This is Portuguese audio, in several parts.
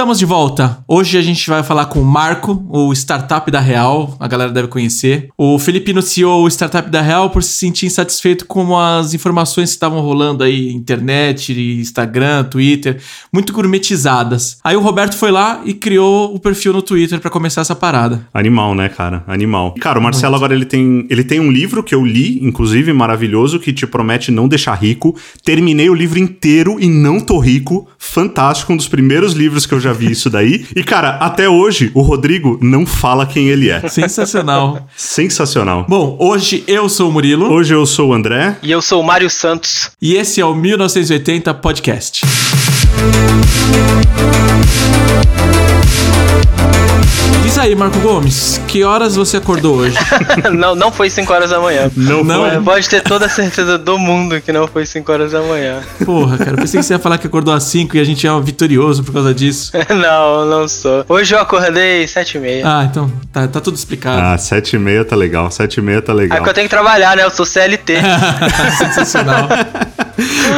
Estamos de volta. Hoje a gente vai falar com o Marco, o startup da Real, a galera deve conhecer. O Felipe iniciou o startup da Real por se sentir insatisfeito com as informações que estavam rolando aí, internet, Instagram, Twitter, muito gourmetizadas. Aí o Roberto foi lá e criou o perfil no Twitter para começar essa parada. Animal, né, cara? Animal. Cara, o Marcelo agora ele tem, ele tem um livro que eu li, inclusive maravilhoso, que te promete não deixar rico. Terminei o livro inteiro e não tô rico. Fantástico, um dos primeiros livros que eu já já vi isso daí. E, cara, até hoje, o Rodrigo não fala quem ele é. Sensacional. Sensacional. Bom, hoje eu sou o Murilo. Hoje eu sou o André. E eu sou o Mário Santos. E esse é o 1980 Podcast. Diz aí, Marco Gomes, que horas você acordou hoje? não, não foi 5 horas da manhã. Não, não foi. Pode ter toda a certeza do mundo que não foi 5 horas da manhã. Porra, cara, eu pensei que você ia falar que acordou às 5 e a gente ia vitorioso por causa disso. não, não sou. Hoje eu acordei 7 e meia. Ah, então tá, tá tudo explicado. Ah, 7 e meia tá legal, 7 e meia tá legal. É que eu tenho que trabalhar, né? Eu sou CLT. Sensacional.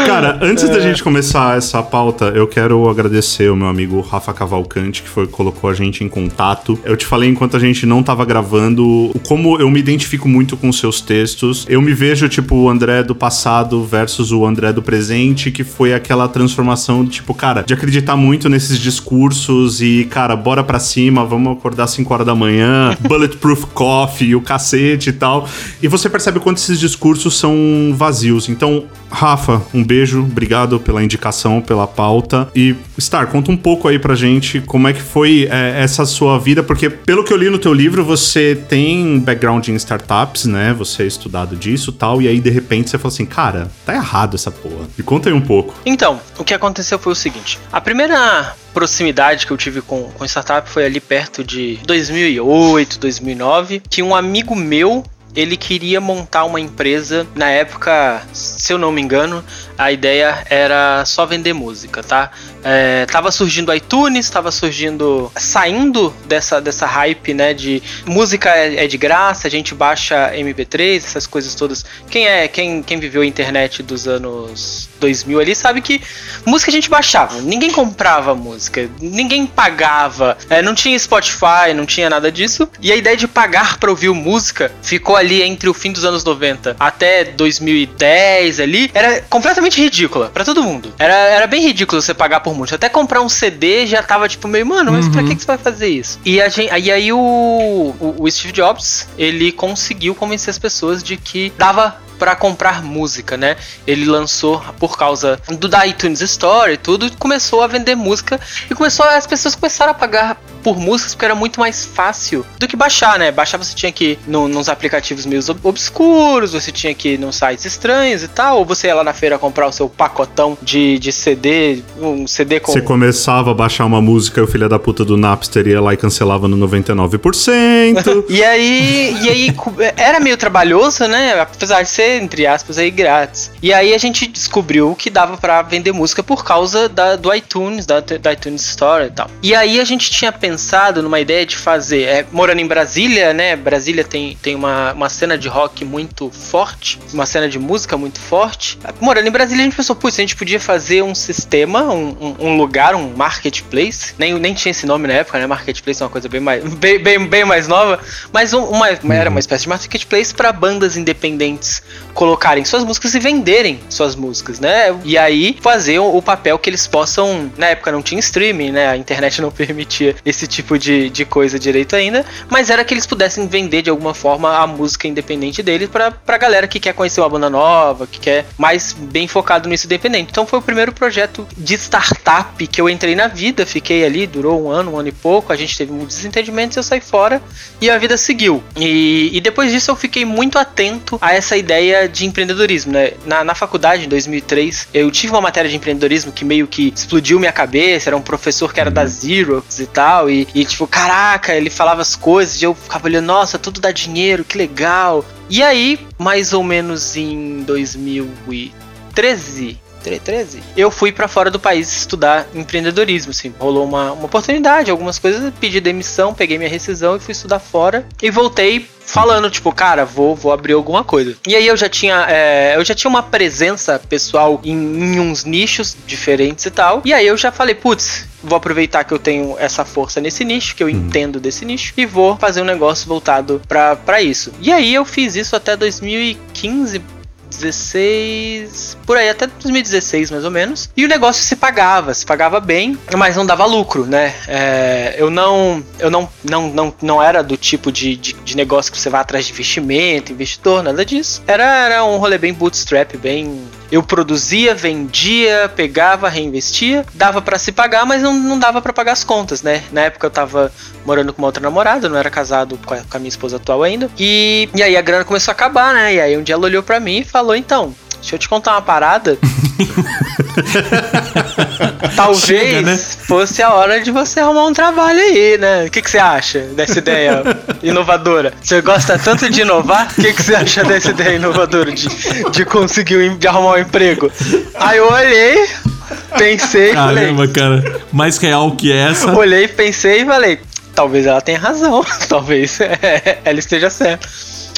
Cara, antes é. da gente começar essa pauta, eu quero agradecer o meu amigo Rafa Cavalcante, que foi colocou a gente em contato. Eu te falei enquanto a gente não tava gravando como eu me identifico muito com seus textos. Eu me vejo, tipo, o André do passado versus o André do presente, que foi aquela transformação, tipo, cara, de acreditar muito nesses discursos e, cara, bora pra cima, vamos acordar às 5 horas da manhã, bulletproof coffee, o cacete e tal. E você percebe quanto esses discursos são vazios. Então, Rafa, um beijo, obrigado pela indicação, pela pauta. E, Star, conta um pouco aí pra gente como é que foi é, essa sua vida, porque pelo que eu li no teu livro, você tem background em startups, né? Você é estudado disso tal, e aí de repente você fala assim, cara, tá errado essa porra. Me conta aí um pouco. Então, o que aconteceu foi o seguinte: a primeira proximidade que eu tive com, com startup foi ali perto de 2008, 2009, que um amigo meu ele queria montar uma empresa. Na época, se eu não me engano, a ideia era só vender música, tá? É, tava surgindo iTunes, tava surgindo. saindo dessa, dessa hype, né? De música é, é, de graça, a gente baixa MP3, essas coisas todas. Quem é, quem, quem viveu a internet dos anos 2000 ali sabe que música a gente baixava, ninguém comprava música, ninguém pagava, é, não tinha Spotify, não tinha nada disso. E a ideia de pagar pra ouvir música ficou ali entre o fim dos anos 90 até 2010 ali, era completamente ridícula para todo mundo. Era, era bem ridículo você pagar por música. Até comprar um CD já tava tipo meio, mano, mas uhum. pra que, que você vai fazer isso? E, a gente, e aí o, o, o Steve Jobs, ele conseguiu convencer as pessoas de que dava para comprar música, né? Ele lançou por causa do da iTunes Store e tudo, começou a vender música e começou as pessoas começaram a pagar por músicas porque era muito mais fácil do que baixar, né? Baixar você tinha que ir no, nos aplicativos meio obscuros, você tinha que ir nos sites estranhos e tal, ou você ia lá na feira comprar o seu pacotão de, de CD, um CD com. Você começava a baixar uma música e o filho da puta do Napster ia lá e cancelava no 99%. e aí, e aí era meio trabalhoso, né? Apesar de ser, entre aspas, aí grátis. E aí a gente descobriu que dava para vender música por causa da, do iTunes, da, da iTunes Store e tal. E aí a gente tinha pensado numa ideia de fazer. É, morando em Brasília, né? Brasília tem, tem uma, uma cena de rock muito forte, uma cena de música muito forte. Morando em Brasília, a gente pensou, putz, a gente podia fazer um sistema, um, um, um, lugar, um marketplace. Nem, nem tinha esse nome na época, né? Marketplace é uma coisa bem mais, bem, bem, bem mais nova. Mas uma, uma era uma espécie de marketplace para bandas independentes colocarem suas músicas e venderem suas músicas, né? E aí fazer o, papel que eles possam. Na época não tinha streaming, né? A internet não permitia esse esse tipo de, de coisa direito ainda, mas era que eles pudessem vender de alguma forma a música independente deles pra, pra galera que quer conhecer uma banda nova, que quer mais bem focado nisso independente. Então foi o primeiro projeto de startup que eu entrei na vida, fiquei ali, durou um ano, um ano e pouco, a gente teve muitos desentendimentos, eu saí fora e a vida seguiu. E, e depois disso eu fiquei muito atento a essa ideia de empreendedorismo, né? Na, na faculdade, em 2003, eu tive uma matéria de empreendedorismo que meio que explodiu minha cabeça, era um professor que era da Xerox e tal, e, e, tipo, caraca, ele falava as coisas e eu ficava olhando, nossa, tudo dá dinheiro, que legal. E aí, mais ou menos em 2013, 13, eu fui para fora do país estudar empreendedorismo, assim, rolou uma, uma oportunidade, algumas coisas, pedi demissão, peguei minha rescisão e fui estudar fora e voltei falando, tipo, cara, vou, vou abrir alguma coisa. E aí eu já tinha, é, eu já tinha uma presença pessoal em, em uns nichos diferentes e tal. E aí eu já falei, putz, vou aproveitar que eu tenho essa força nesse nicho, que eu entendo desse nicho, e vou fazer um negócio voltado para isso. E aí eu fiz isso até 2015, 2016, por aí, até 2016 mais ou menos. E o negócio se pagava, se pagava bem, mas não dava lucro, né? É, eu não, eu não, não, não, não era do tipo de, de, de, negócio que você vai atrás de investimento, investidor, nada disso. Era, era um rolê bem bootstrap, bem eu produzia, vendia, pegava, reinvestia, dava para se pagar, mas não, não dava para pagar as contas, né? Na época eu tava morando com uma outra namorada, não era casado com a, minha esposa atual ainda. E, e aí a grana começou a acabar, né? E aí um dia ela olhou para mim e falou: "Então, Deixa eu te contar uma parada. Talvez Chega, né? fosse a hora de você arrumar um trabalho aí, né? O que, que você acha dessa ideia inovadora? Você gosta tanto de inovar? O que, que você acha dessa ideia inovadora de, de conseguir de arrumar um emprego? Aí eu olhei, pensei. Caramba, falei, cara. Mais real que essa. Olhei, pensei e falei: talvez ela tenha razão. Talvez ela esteja certa.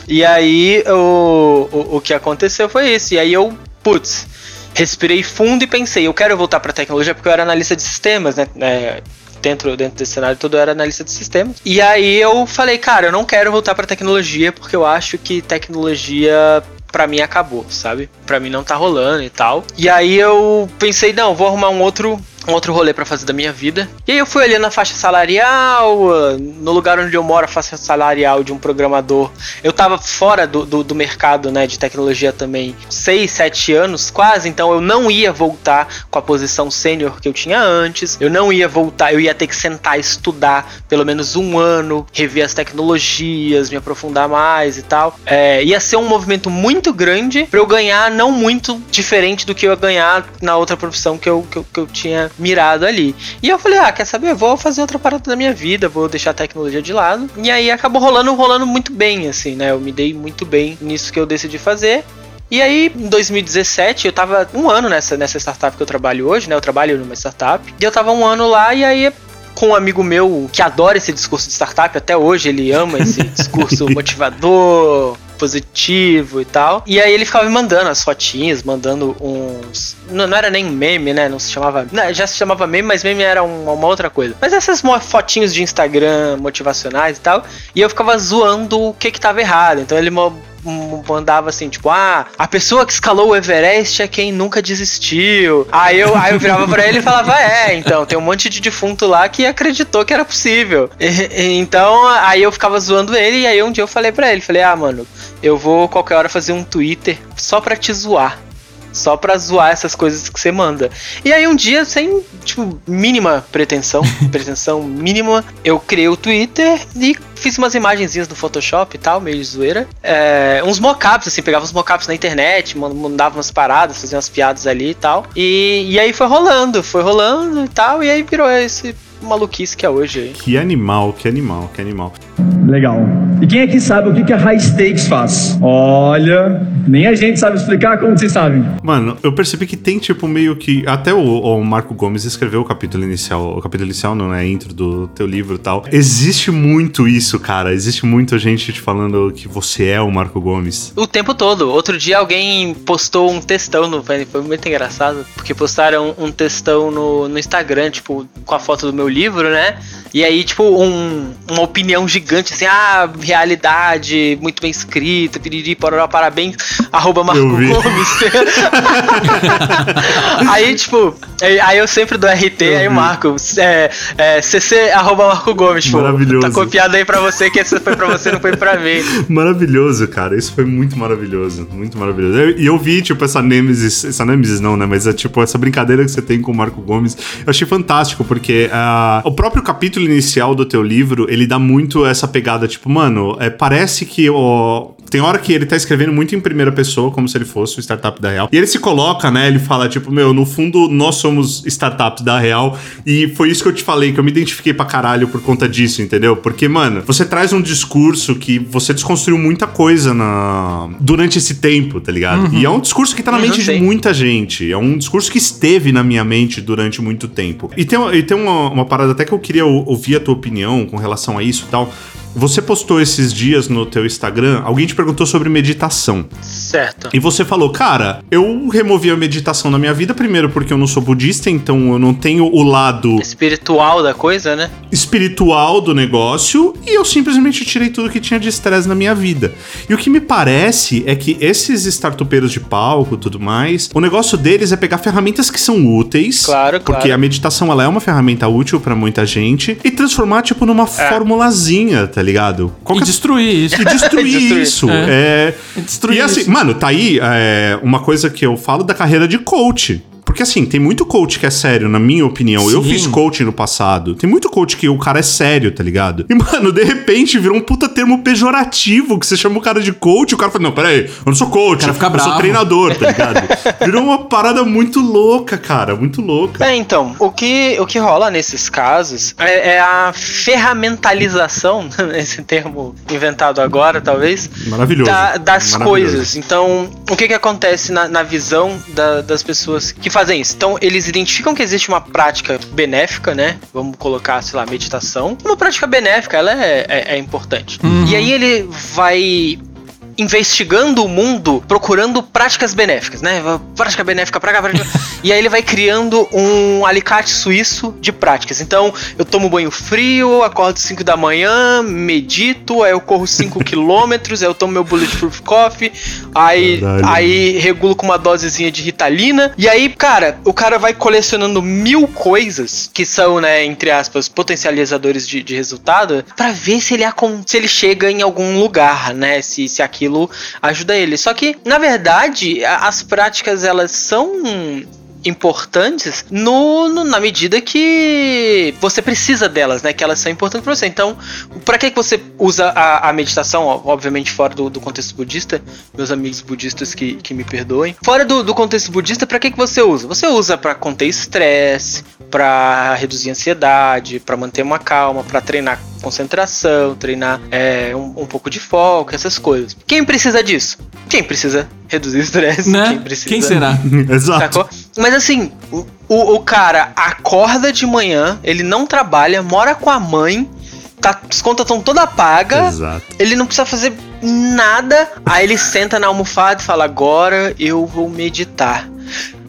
E aí o, o, o que aconteceu foi isso. E aí eu, putz, respirei fundo e pensei, eu quero voltar para tecnologia porque eu era analista de sistemas, né? É, dentro, dentro desse cenário todo eu era analista de sistemas. E aí eu falei, cara, eu não quero voltar para tecnologia porque eu acho que tecnologia para mim acabou, sabe? Para mim não tá rolando e tal. E aí eu pensei, não, vou arrumar um outro um outro rolê para fazer da minha vida. E aí eu fui ali na faixa salarial, no lugar onde eu moro, a faixa salarial de um programador. Eu tava fora do, do, do mercado né, de tecnologia também 6, 7 anos quase, então eu não ia voltar com a posição sênior que eu tinha antes. Eu não ia voltar, eu ia ter que sentar estudar pelo menos um ano, rever as tecnologias, me aprofundar mais e tal. É, ia ser um movimento muito grande para eu ganhar não muito diferente do que eu ia ganhar na outra profissão que eu, que eu, que eu tinha mirado ali. E eu falei, ah, quer saber? Vou fazer outra parada da minha vida, vou deixar a tecnologia de lado. E aí acabou rolando, rolando muito bem, assim, né? Eu me dei muito bem nisso que eu decidi fazer. E aí, em 2017, eu tava um ano nessa, nessa startup que eu trabalho hoje, né? Eu trabalho numa startup. E eu tava um ano lá, e aí com um amigo meu que adora esse discurso de startup, até hoje ele ama esse discurso motivador, positivo e tal. E aí ele ficava me mandando as fotinhas, mandando uns. Não, não era nem meme, né? Não se chamava. Não, já se chamava meme, mas meme era uma, uma outra coisa. Mas essas fotinhos de Instagram motivacionais e tal. E eu ficava zoando o que que tava errado. Então ele mandava assim, tipo, ah, a pessoa que escalou o Everest é quem nunca desistiu. Aí eu, aí eu virava pra ele e falava, é, então, tem um monte de defunto lá que acreditou que era possível. E, então, aí eu ficava zoando ele, e aí um dia eu falei pra ele, falei, ah, mano, eu vou qualquer hora fazer um Twitter só pra te zoar. Só pra zoar essas coisas que você manda. E aí um dia, sem, tipo, mínima pretensão, pretensão mínima, eu criei o Twitter e fiz umas imagenzinhas do Photoshop e tal, meio de zoeira. É, uns mockups, assim, pegava uns mockups na internet, mandava umas paradas, fazia umas piadas ali e tal. E, e aí foi rolando, foi rolando e tal, e aí virou esse maluquice que é hoje aí. Que animal, que animal, que animal. Legal. E quem aqui sabe o que a High Stakes faz? Olha, nem a gente sabe explicar, como vocês sabem? Mano, eu percebi que tem tipo meio que. Até o, o Marco Gomes escreveu o capítulo inicial, o capítulo inicial, não é? Intro do teu livro e tal. Existe muito isso, cara. Existe muita gente te falando que você é o Marco Gomes. O tempo todo. Outro dia alguém postou um textão no. Foi muito engraçado, porque postaram um textão no, no Instagram, tipo, com a foto do meu livro, né? E aí, tipo, um, uma opinião gigante, assim, ah, realidade, muito bem escrita, piriri, pororó, parabéns, arroba Marco Gomes. aí, tipo, aí eu sempre dou RT, eu aí o Marco, é, é, CC, arroba Marco Gomes, tipo, Maravilhoso. tá copiado aí pra você, que esse foi pra você, não foi pra mim. Maravilhoso, cara, isso foi muito maravilhoso, muito maravilhoso. E eu, eu, vi, tipo, essa Nemesis, essa Nemesis não, né, mas é, tipo, essa brincadeira que você tem com o Marco Gomes, eu achei fantástico, porque uh, o próprio capítulo inicial do teu livro, ele dá muito essa pegada, tipo, mano, é, parece que ó, tem hora que ele tá escrevendo muito em primeira pessoa, como se ele fosse o startup da Real. E ele se coloca, né? Ele fala, tipo, meu, no fundo, nós somos startups da Real. E foi isso que eu te falei, que eu me identifiquei pra caralho por conta disso, entendeu? Porque, mano, você traz um discurso que você desconstruiu muita coisa na... durante esse tempo, tá ligado? Uhum. E é um discurso que tá na mente de muita gente. É um discurso que esteve na minha mente durante muito tempo. E tem, e tem uma, uma parada até que eu queria ouvir a tua opinião com relação a isso e tal Você postou esses dias no teu Instagram, alguém te perguntou sobre meditação. Certo. E você falou, cara, eu removi a meditação na minha vida, primeiro porque eu não sou budista, então eu não tenho o lado Espiritual da coisa, né? espiritual do negócio e eu simplesmente tirei tudo que tinha de estresse na minha vida. E o que me parece é que esses startupeiros de palco e tudo mais, o negócio deles é pegar ferramentas que são úteis, Claro, porque claro. a meditação ela é uma ferramenta útil pra muita gente e transformar tipo numa formulazinha, tá ligado? E Qualquer destruir isso. e destruir Destruir. isso. É. É. E destruir e assim, isso. mano, tá aí é, uma coisa que eu falo da carreira de coach. Porque assim, tem muito coach que é sério, na minha opinião. Eu Sim. fiz coaching no passado. Tem muito coach que o cara é sério, tá ligado? E, mano, de repente virou um puta termo pejorativo que você chama o cara de coach. O cara fala, não, peraí, eu não sou coach, cara fica eu sou bravo. treinador, tá ligado? virou uma parada muito louca, cara, muito louca. É, então, o que, o que rola nesses casos é, é a ferramentalização, esse termo inventado agora, talvez, Maravilhoso. da- das Maravilhoso. coisas. Então, o que que acontece na, na visão da- das pessoas que fazem isso? Então, eles identificam que existe uma prática benéfica, né? Vamos colocar, sei lá, meditação. Uma prática benéfica, ela é, é- é importante. Uhum. E aí ele vai investigando o mundo, procurando práticas benéficas, né? Prática benéfica pra cá, prática... e aí ele vai criando um alicate suíço de práticas. Então, eu tomo banho frio, acordo 5 da manhã, medito, aí eu corro 5 quilômetros, aí eu tomo meu bulletproof coffee, aí, Caralho. aí regulo com uma dosezinha de ritalina, e aí, cara, o cara vai colecionando mil coisas que são, né, entre aspas, potencializadores de, de resultado, pra ver se ele, se ele chega em algum lugar, né, se, se aquilo ajuda ele. Só que, na verdade, as práticas, elas são importantes no, no- na medida que você precisa delas, né? Que elas são importantes pra você. Então, pra que que você usa a, a meditação? Obviamente fora do, do contexto budista, meus amigos budistas que, que me perdoem. Fora do, do contexto budista, pra que que você usa? Você usa pra conter estresse, pra reduzir ansiedade, pra manter uma calma, pra treinar concentração, treinar é, um, um pouco de foco, essas coisas. Quem precisa disso? Quem precisa reduzir estresse? Né? Quem precisa Quem será? Exato. Sacou? Mas assim, o, o, o cara acorda de manhã, ele não trabalha, mora com a mãe, tá, as contas estão toda paga, Exato. ele não precisa fazer nada, aí ele senta na almofada e fala: Agora eu vou meditar.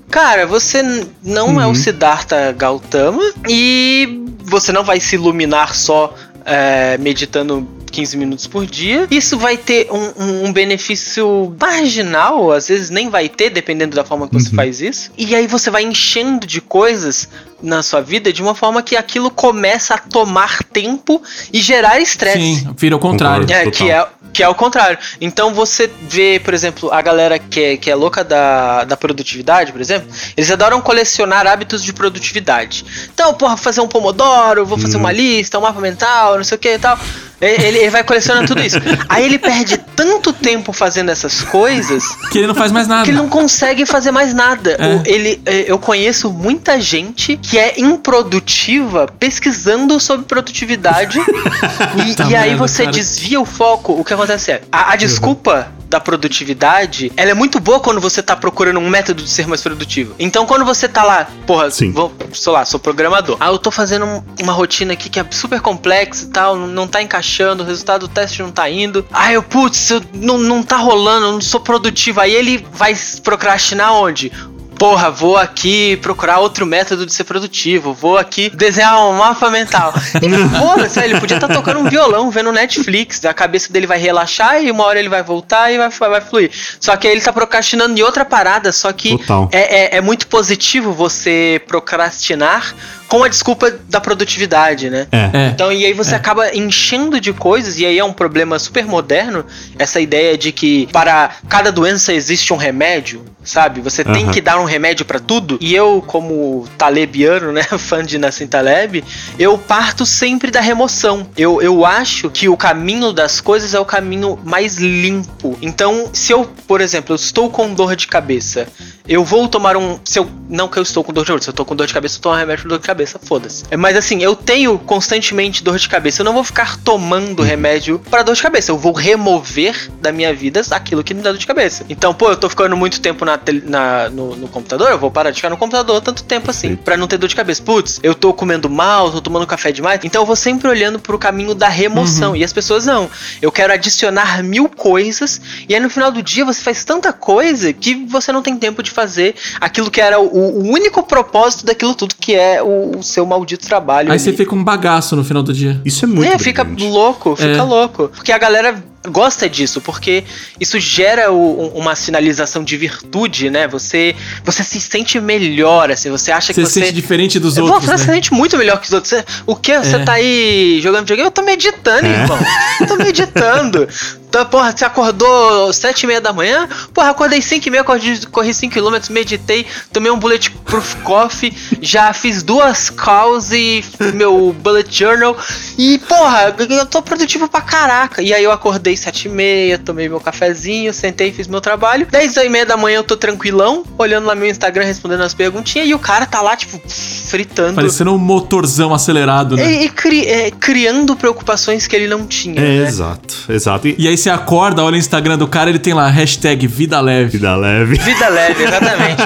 Cara, você não é o Uhum. Siddhartha Gautama e você não vai se iluminar só é, meditando 15 minutos por dia. Isso vai ter um, um- um benefício marginal, às vezes nem vai ter, dependendo da forma que você Uhum. faz isso. E aí você vai enchendo de coisas na sua vida de uma forma que aquilo começa a tomar tempo e gerar estresse. Sim, vira o contrário. Concordo. É, que é, que é o contrário. Então você vê, por exemplo, a galera que é, que é louca da, da produtividade, por exemplo, eles adoram colecionar hábitos de produtividade. Então, porra, fazer um pomodoro, vou fazer uma lista, um mapa mental, não sei o que e tal. Ele, ele vai colecionando tudo isso. Aí ele perde tanto tempo fazendo essas coisas Que ele não faz mais nada. que ele não consegue fazer mais nada. É. O- Ele, é, eu conheço muita gente que é improdutiva pesquisando sobre produtividade e, Tá e aí você cara? desvia o foco. O que acontece é a, a desculpa da produtividade, ela é muito boa quando você tá procurando um método de ser mais produtivo. Então, quando você tá lá, porra, Sim. vou, sei lá, sou programador. Ah, eu tô fazendo um- uma rotina aqui que é super complexa e tal, não- não tá encaixando, o resultado do teste não tá indo. Ah, eu, putz, eu, não, não tá rolando, eu não sou produtivo. Aí ele vai procrastinar onde? Porra, vou aqui procurar outro método de ser produtivo. Vou aqui desenhar um mapa mental. E, porra, sério, ele podia estar tocando um violão, vendo Netflix. A cabeça dele vai relaxar e uma hora ele vai voltar e vai, vai fluir. Só que aí ele tá procrastinando em outra parada. Só que é, é, é muito positivo você procrastinar com a desculpa da produtividade, né? É. É. Então, e aí você acaba enchendo de coisas, e aí é um problema super moderno, essa ideia de que para cada doença existe um remédio, sabe? Você tem Aham. que dar um remédio para tudo. E eu, como talebiano, né, fã de Nassim Taleb, eu parto sempre da remoção. Eu, eu acho que o caminho das coisas é o caminho mais limpo. Então, se eu, por exemplo, eu estou com dor de cabeça, eu vou tomar um. Se eu, não que eu estou com dor de cabeça, se eu tô com dor de cabeça, eu tomo um remédio pra dor de cabeça, foda-se. É, Mas assim, eu tenho constantemente dor de cabeça. Eu não vou ficar tomando remédio para dor de cabeça. Eu vou remover da minha vida aquilo que me dá dor de cabeça. Então, pô, eu tô ficando muito tempo na, na- no, no computador, eu vou parar de ficar no computador tanto tempo assim, pra não ter dor de cabeça. Putz, eu tô comendo mal, tô tomando café demais. Então eu vou sempre olhando pro caminho da remoção. E as pessoas não. Eu quero adicionar mil coisas. E aí no final do dia você faz tanta coisa que você não tem tempo de fazer aquilo que era o, o único propósito daquilo tudo, que é o, o seu maldito trabalho. Aí você ali. fica um bagaço no final do dia. Isso é muito É, fica louco, fica É. louco. Porque a galera gosta disso, porque isso gera o- um- uma sinalização de virtude, né? Você, você se sente melhor, assim, você acha Você que se você. sente diferente dos Você outros, se né? sente muito melhor que os outros. Você- o que? Você É. tá aí jogando videogame? Eu tô meditando, É. irmão. Eu tô meditando. Então, porra, você acordou sete e meia da manhã? Porra, acordei cinco e meia, corri, corri 5 km, meditei, tomei um bulletproof coffee, já fiz duas calls e meu bullet journal. E, porra, eu tô produtivo pra caraca. E aí eu acordei sete e meia, tomei meu cafezinho, sentei, fiz meu trabalho. Dez e meia da manhã eu tô tranquilão, olhando lá meu Instagram, respondendo as perguntinhas, e o cara tá lá, tipo, fritando. Parecendo um motorzão acelerado, né? E, e cri- é, criando preocupações que ele não tinha. É, né? exato, exato. E E aí você acorda, olha o Instagram do cara, ele tem lá, hashtag vida leve. vida leve. Vida leve, exatamente.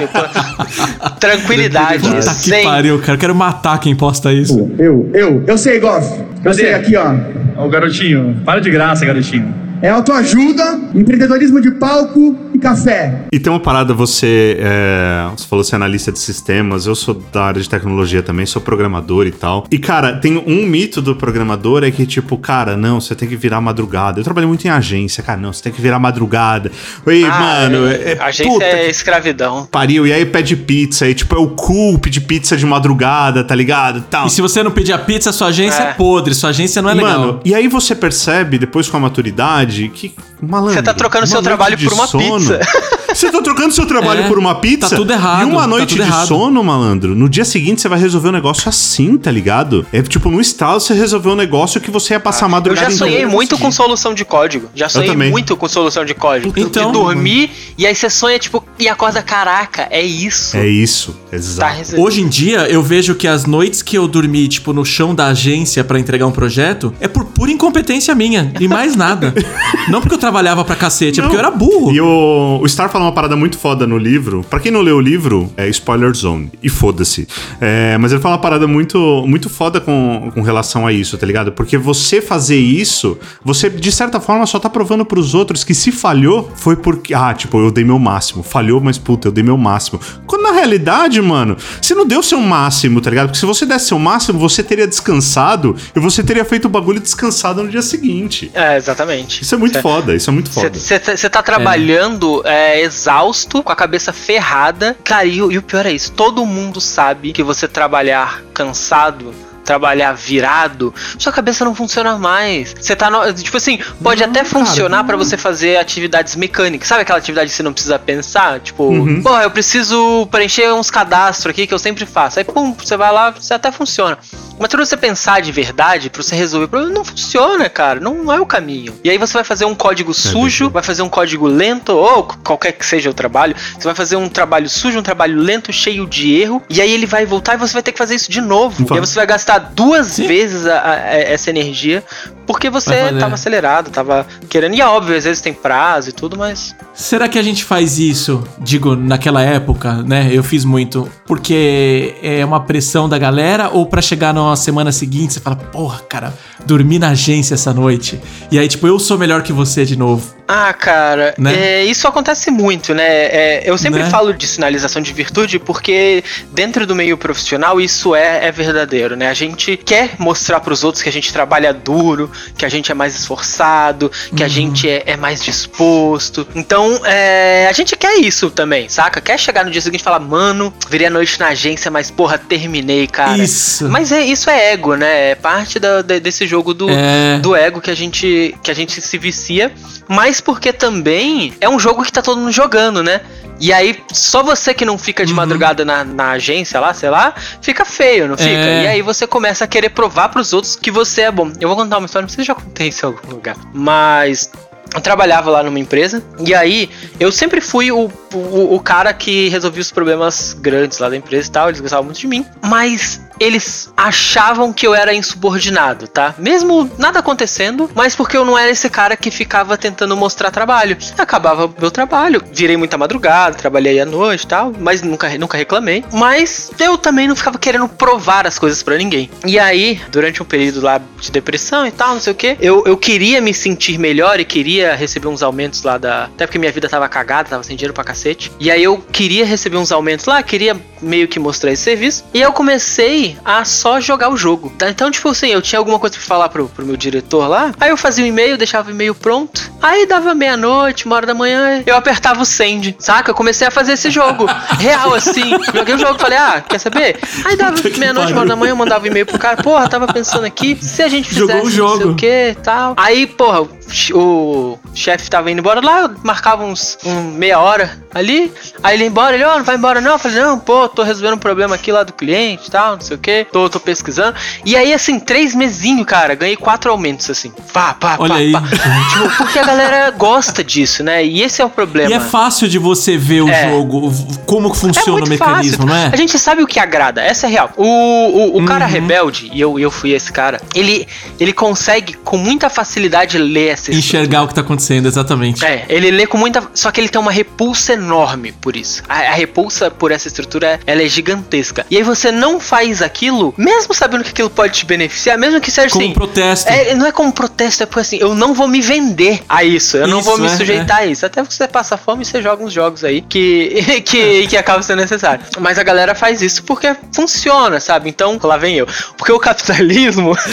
Tranquilidade. Puta que pariu, cara. Eu quero matar quem posta isso. Eu, eu, eu sei, Goff. Eu sei aqui, ó. Ô, garotinho, para de graça, garotinho. É autoajuda, empreendedorismo de palco e café. E tem uma parada, você, é, você falou ser analista de sistemas, eu sou da área de tecnologia também, sou programador e tal. E, cara, tem um mito do programador é que, tipo, cara, não, você tem que virar madrugada. Eu trabalhei muito em agência, cara, não, você tem que virar madrugada. Oi, Ah, mano, é, é, a agência puta é escravidão. pariu. E aí pede pizza, e tipo, é o cool pedir pizza de madrugada, tá ligado? Tal. E se você não pedir a pizza, sua agência é, É. podre, sua agência não é legal. Mano, e aí você percebe, depois com a maturidade, que, malandro... Você tá trocando seu trabalho por uma pizza. Você tá trocando seu trabalho É, por uma pizza? tá tudo errado, E uma tá noite tudo de errado. sono, malandro, no dia seguinte você vai resolver um negócio assim, tá ligado? É tipo, no estalo você resolveu um negócio que você ia passar a Eu madrugada já em sonhei muito com solução de código. Já sonhei muito com solução de código. Então, de dormir e aí você sonha, tipo, e acorda, caraca, é isso. É isso, Tá exato. resolvido. Hoje em dia, eu vejo que as noites que eu dormi, tipo, no chão da agência pra entregar um projeto, é por pura incompetência minha, e mais nada. não porque eu trabalhava pra cacete, é porque eu era burro. E o, o Star fala uma parada muito foda no livro. Pra quem não leu o livro, é spoiler zone. E foda-se. É, mas ele fala uma parada muito, muito foda com, com relação a isso, tá ligado? Porque você fazer isso, você de certa forma só tá provando pros outros que se falhou foi porque. Ah, tipo, eu dei meu máximo. Falhou, mas puta, eu dei meu máximo. Quando na realidade, mano, você não deu seu máximo, tá ligado? Porque se você desse seu máximo, você teria descansado e você teria feito o bagulho descansado no dia seguinte. É, exatamente. Isso é muito foda, isso é muito foda. Você tá trabalhando é, exausto, com a cabeça ferrada. Cara, e, e o pior é isso: todo mundo sabe que você trabalhar cansado. Trabalhar virado, sua cabeça não funciona mais. Você tá. No, tipo assim, pode até funcionar pra você fazer atividades mecânicas. Sabe aquela atividade que você não precisa pensar? Tipo, Uhum. porra, eu preciso preencher uns cadastros aqui que eu sempre faço. Aí, pum, você vai lá, você até funciona. Mas pra você pensar de verdade, pra você resolver o problema, não funciona, cara. Não é o caminho. E aí você vai fazer um código sujo, vai fazer um código lento, ou qualquer que seja o trabalho. Você vai fazer um trabalho sujo, um trabalho lento, cheio de erro. E aí ele vai voltar e você vai ter que fazer isso de novo. E aí você vai gastar duas Sim. vezes a- a- essa energia. Porque você Vai valer. tava acelerado, tava querendo. E é óbvio, às vezes tem prazo e tudo, mas. Será que a gente faz isso, digo, naquela época, né? Eu fiz muito, porque é uma pressão da galera ou pra chegar na semana seguinte você fala, porra, cara, dormi na agência essa noite. E aí, tipo, eu sou melhor que você de novo. Ah, cara, Né? é, isso acontece muito, né? É, eu sempre Né? falo de sinalização de virtude porque dentro do meio profissional isso é, é verdadeiro, né? A gente quer mostrar pros outros que a gente trabalha duro, que a gente é mais esforçado, que a Uhum. gente é, é mais disposto. Então, é, a gente quer isso também, saca? Quer chegar no dia seguinte e falar, mano, virei a noite na agência, mas porra, terminei, cara. Isso. Mas é, isso é ego, né? É parte da- de- desse jogo do, É. do ego que a gente que a gente se vicia, mas porque também é um jogo que tá todo mundo jogando, né? E aí, só você que não fica de Uhum. madrugada na, na agência lá, sei lá, fica feio, não fica? É. E aí você começa a querer provar pros outros que você é bom. Eu vou contar uma história, não sei se já contei isso em algum lugar. Mas eu trabalhava lá numa empresa, e aí eu sempre fui o o, o cara que resolvia os problemas grandes lá da empresa e tal, eles gostavam muito de mim. Mas eles achavam que eu era insubordinado, tá? Mesmo nada acontecendo, mas porque eu não era esse cara que ficava tentando mostrar trabalho. Acabava meu trabalho, virei muita madrugada, trabalhei à noite e tal, mas nunca, nunca reclamei. Mas eu também não ficava querendo provar as coisas para ninguém. E aí, durante um período lá de depressão e tal, não sei o que, eu, eu queria me sentir melhor e queria receber uns aumentos lá da. Até porque minha vida tava cagada, tava sem dinheiro pra cacete. E aí eu queria receber uns aumentos lá, queria meio que mostrar esse serviço. E eu comecei a só jogar o jogo. Tá? Então, tipo assim, eu tinha alguma coisa pra falar pro, pro meu diretor lá. Aí eu fazia o um e-mail, deixava o e-mail pronto. Aí dava meia-noite, uma hora da manhã, eu apertava o send, saca? Eu comecei a fazer esse jogo. Real, assim. Joguei o jogo falei, ah, quer saber? Aí dava meia-noite, uma hora da manhã, eu mandava um e-mail pro cara, porra, tava pensando aqui, se a gente fizesse Jogou o jogo. não sei o que tal. Aí, porra, o chefe tava indo embora lá, eu marcava uns um, meia hora ali. Aí ele ia embora, ele, ó, oh, não vai embora não. Eu falei, não, pô, tô resolvendo um problema aqui lá do cliente e tal, não sei o que. Tô, tô pesquisando. E aí, assim, três mesinho, cara, ganhei quatro aumentos, assim. Pá, pá, Olha pá, aí. pá. tipo, porque a galera gosta disso, né? E esse é o problema. E é fácil de você ver o é. jogo, como funciona é o mecanismo, fácil. não é? A gente sabe o que agrada, essa é real. O, o, o uhum. cara rebelde, e eu, eu fui esse cara, ele, ele consegue com muita facilidade ler essa Enxergar o que tá acontecendo, exatamente. É, ele lê com muita. Só que ele tem uma repulsa enorme por isso. A, a repulsa por essa estrutura, ela é gigantesca. E aí você não faz aquilo, mesmo sabendo que aquilo pode te beneficiar, mesmo que seja como assim. Como protesto. É, não é como protesto, é porque assim, eu não vou me vender a isso. Eu isso, não vou me é, sujeitar é. a isso. Até você passa fome e você joga uns jogos aí que, que, que acabam sendo necessários. Mas a galera faz isso porque funciona, sabe? Então, lá vem eu. Porque o capitalismo.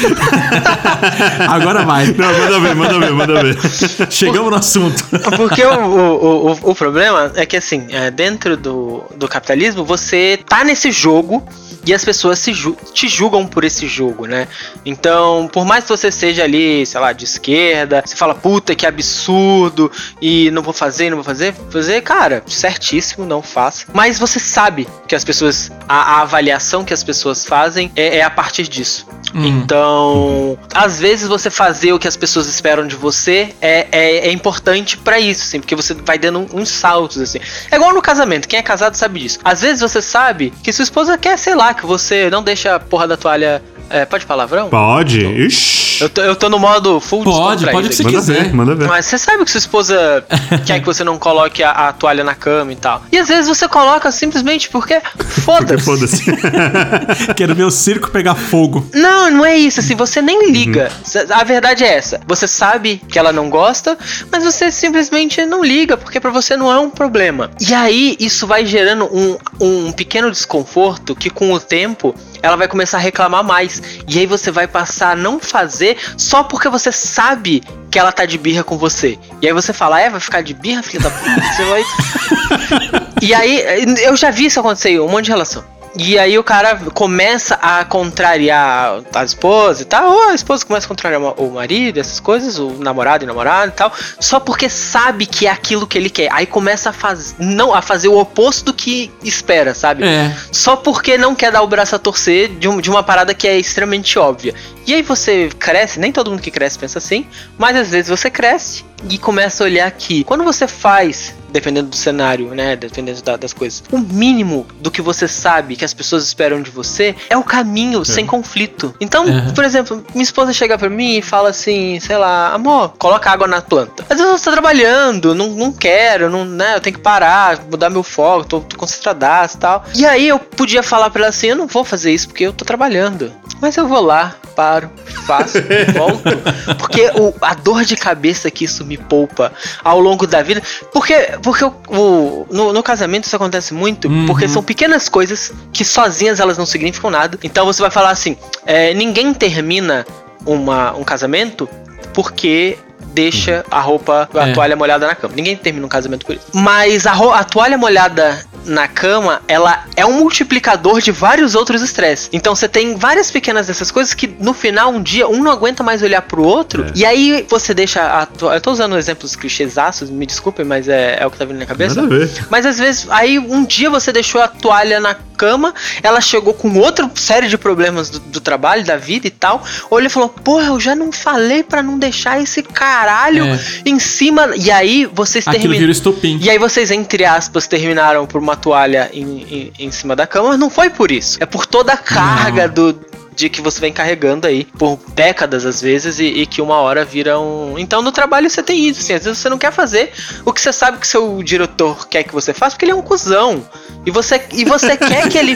Agora vai. Não, manda ver, manda ver, manda ver. Chegamos no assunto. Porque o, o, o, o problema é que, assim, é, dentro do, do capitalismo, você tá nesse jogo e as pessoas se ju te julgam por esse jogo, né? Então, por mais que você seja ali, sei lá, de esquerda, você fala, puta, que absurdo, e não vou fazer, não vou fazer, fazer, cara, certíssimo, não faça. Mas você sabe que as pessoas, a, a avaliação que as pessoas fazem é, é a partir disso. Hum. Então, às vezes você fazer o que as pessoas esperam de você é, é, é importante para isso, assim, porque você vai dando uns saltos, assim. É igual no casamento, quem é casado sabe disso. Às vezes você sabe que sua esposa quer, sei lá, que você não deixa a porra da toalha é, pode palavrão? Pode. Ixi. Eu tô, eu tô no modo full Pode, pode o que você manda quiser. Ver, manda ver. Mas você sabe que sua esposa quer que você não coloque a, a, toalha na cama e tal. E às vezes você coloca simplesmente porque foda-se. Foda-se. Quero ver o circo pegar fogo. Não, não é isso. Assim, você nem liga. Uhum. A verdade é essa. Você sabe que ela não gosta, mas você simplesmente não liga, porque para você não é um problema. E aí isso vai gerando um, um pequeno desconforto que com o tempo ela vai começar a reclamar mais. E aí você vai passar a não fazer só porque você sabe que ela tá de birra com você. E aí você fala, é, vai ficar de birra, filha da puta? Você vai. e aí, eu já vi isso acontecer, um monte de relação. E aí o cara começa a contrariar a esposa e tal, ou a esposa começa a contrariar o marido, essas coisas, o namorado e namorado e tal, só porque sabe que é aquilo que ele quer. Aí começa a fazer não a fazer o oposto do que espera, sabe? É. Só porque não quer dar o braço a torcer de, um, de uma parada que é extremamente óbvia. E aí você cresce, nem todo mundo que cresce pensa assim, mas às vezes você cresce e começa a olhar que quando você faz dependendo do cenário, né? Dependendo da, das coisas. O mínimo do que você sabe que as pessoas esperam de você é o caminho é. sem conflito. Então, uhum. por exemplo, minha esposa chega pra mim e fala assim, sei lá, amor, coloca água na planta. Às vezes eu tô trabalhando, não, não quero, não, né? Eu tenho que parar, mudar meu foco, tô, tô concentradaço e tal. E aí eu podia falar pra ela assim, eu não vou fazer isso porque eu tô trabalhando. Mas eu vou lá, paro, faço, volto. Porque o, a dor de cabeça que isso me poupa ao longo da vida. Porque, porque o, o no, no, casamento isso acontece muito, uhum. porque são pequenas coisas que sozinhas elas não significam nada. Então você vai falar assim: é, ninguém termina uma, um casamento porque deixa a roupa, a é. toalha molhada na cama. Ninguém termina um casamento por isso. Mas a, a toalha molhada na cama, ela é um multiplicador de vários outros estresses. Então você tem várias pequenas dessas coisas que no final, um dia, um não aguenta mais olhar pro outro, é. e aí você deixa. A, eu tô usando exemplos clichêsaços, me desculpem, mas é, é o que tá vindo na cabeça. Nada a ver. Mas às vezes, aí um dia você deixou a toalha na cama, ela chegou com outra série de problemas do, do trabalho, da vida e tal. Ou ele falou: Porra, eu já não falei para não deixar esse caralho é. em cima. E aí vocês terminaram. E aí vocês, entre aspas, terminaram por uma toalha em, em, em, cima da cama, mas não foi por isso. É por toda a carga do, de que você vem carregando aí por décadas às vezes e, e, que uma hora vira um. Então no trabalho você tem isso, assim, às vezes você não quer fazer o que você sabe que seu diretor quer que você faça, porque ele é um cuzão. E você, e você quer que ele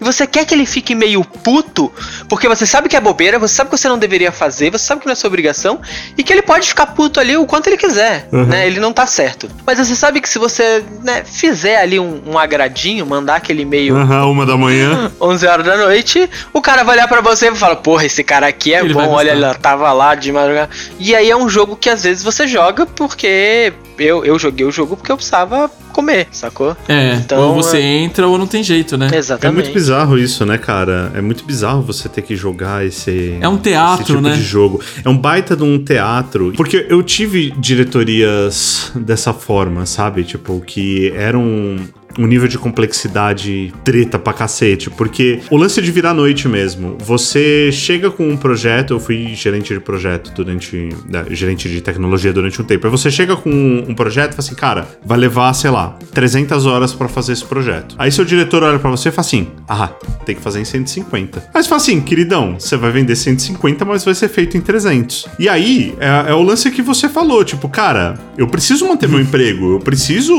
você quer que ele fique meio puto, porque você sabe que é bobeira, você sabe que você não deveria fazer, você sabe que não é sua obrigação, e que ele pode ficar puto ali o quanto ele quiser, uhum. né? Ele não tá certo. Mas você sabe que se você né, fizer ali um, um agradinho, mandar aquele e-mail. Uhum, uma da manhã. 11 horas da noite, o cara vai olhar pra você e fala, porra, esse cara aqui é ele bom, olha, ele tava lá de madrugada. E aí é um jogo que às vezes você joga porque eu, eu joguei o jogo porque eu precisava comer, sacou? É, então, ou você é... entra ou não tem jeito, né? Exatamente. É muito bizarro isso, né, cara? É muito bizarro você ter que jogar esse. É um teatro, tipo né? de jogo. É um baita de um teatro. Porque eu tive diretorias dessa forma, sabe? Tipo, que eram um nível de complexidade treta pra cacete, porque o lance de virar noite mesmo, você chega com um projeto, eu fui gerente de projeto durante, né, gerente de tecnologia durante um tempo, aí você chega com um projeto e fala assim, cara, vai levar, sei lá, 300 horas para fazer esse projeto. Aí seu diretor olha para você e fala assim, ah, tem que fazer em 150. Aí você fala assim, queridão, você vai vender 150, mas vai ser feito em 300. E aí, é, é o lance que você falou, tipo, cara, eu preciso manter meu emprego, eu preciso,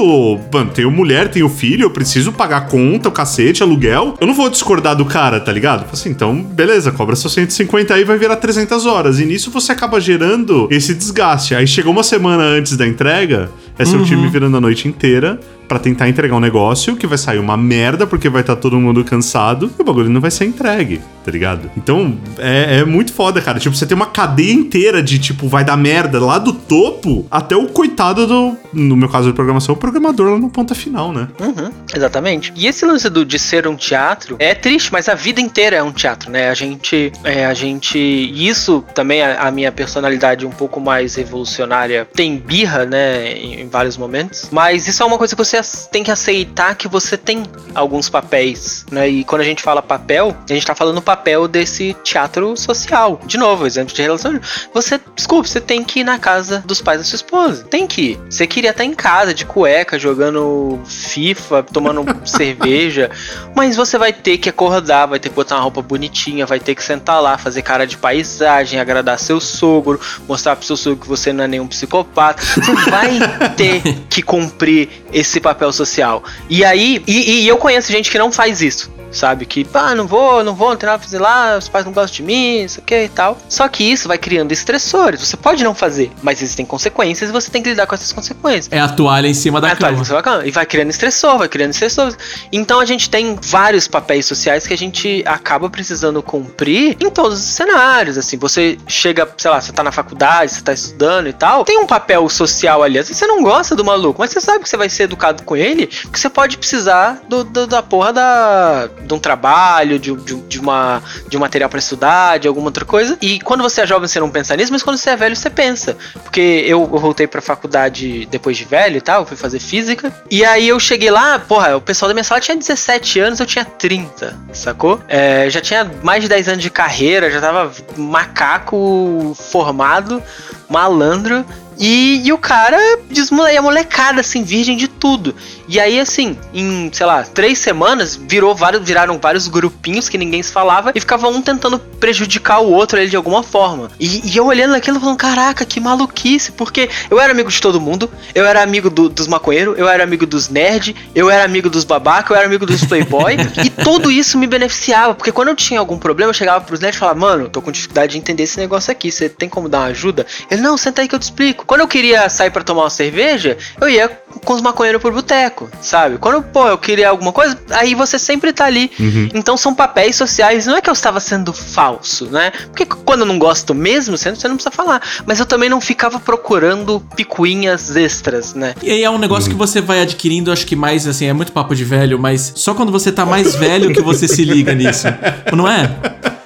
mano, tenho mulher, tenho filho, eu preciso pagar conta, o cacete, aluguel. Eu não vou discordar do cara, tá ligado? Assim, então, beleza, cobra seus 150 aí vai virar 300 horas. E nisso você acaba gerando esse desgaste. Aí chegou uma semana antes da entrega, é seu uhum. time virando a noite inteira para tentar entregar um negócio que vai sair uma merda porque vai estar tá todo mundo cansado e o bagulho não vai ser entregue, tá ligado? Então é, é, muito foda, cara. Tipo, você tem uma cadeia inteira de tipo, vai dar merda lá do topo até o coitado do, no meu caso de programação, o programador lá no ponta final, né? Uhum, exatamente. E esse lance do, de ser um teatro é triste, mas a vida inteira é um teatro, né? A gente, é, a gente, isso também a, a minha personalidade um pouco mais revolucionária tem birra, né, em, em vários momentos, mas isso é uma coisa que você você tem que aceitar que você tem alguns papéis, né? E quando a gente fala papel, a gente tá falando papel desse teatro social. De novo, exemplo de relação. Você, desculpa, você tem que ir na casa dos pais da sua esposa. Tem que ir. Você queria estar em casa, de cueca, jogando FIFA, tomando cerveja, mas você vai ter que acordar, vai ter que botar uma roupa bonitinha, vai ter que sentar lá, fazer cara de paisagem, agradar seu sogro, mostrar pro seu sogro que você não é nenhum psicopata. Você vai ter que cumprir esse papel social. E aí, e, e eu conheço gente que não faz isso sabe? Que, ah, não vou, não vou, não tem nada pra fazer lá, os pais não gostam de mim, isso aqui e tal. Só que isso vai criando estressores. Você pode não fazer, mas existem consequências e você tem que lidar com essas consequências. É a toalha em cima da é cama. A cama. E vai criando estressor, vai criando estressor. Então a gente tem vários papéis sociais que a gente acaba precisando cumprir em todos os cenários. Assim, você chega, sei lá, você tá na faculdade, você tá estudando e tal, tem um papel social ali. Às vezes você não gosta do maluco, mas você sabe que você vai ser educado com ele, porque você pode precisar do, do da porra da de um trabalho, de, de, de, uma, de um material para estudar, de alguma outra coisa. E quando você é jovem, você não pensa nisso, mas quando você é velho, você pensa. Porque eu, eu voltei pra faculdade depois de velho e tal, fui fazer física. E aí eu cheguei lá, porra, o pessoal da minha sala tinha 17 anos, eu tinha 30, sacou? É, já tinha mais de 10 anos de carreira, já tava macaco formado, malandro. E, e o cara desmoleia a molecada, assim, virgem de tudo. E aí, assim, em, sei lá, três semanas, virou vários, viraram vários grupinhos que ninguém se falava e ficava um tentando prejudicar o outro ali de alguma forma. E, e eu olhando aquilo falando, caraca, que maluquice, porque eu era amigo de todo mundo, eu era amigo do, dos maconheiros, eu era amigo dos nerds, eu era amigo dos babacas, eu era amigo dos playboy, e tudo isso me beneficiava, porque quando eu tinha algum problema, eu chegava pros nerds e falava, mano, tô com dificuldade de entender esse negócio aqui, você tem como dar uma ajuda? Ele, não, senta aí que eu te explico. Quando eu queria sair para tomar uma cerveja, eu ia com os maconheiros pro boteco, sabe? Quando, pô, eu queria alguma coisa, aí você sempre tá ali. Uhum. Então são papéis sociais. Não é que eu estava sendo falso, né? Porque quando eu não gosto mesmo, você não precisa falar. Mas eu também não ficava procurando picuinhas extras, né? E aí é um negócio uhum. que você vai adquirindo, acho que mais assim, é muito papo de velho, mas só quando você tá mais velho que você se liga nisso. Não é?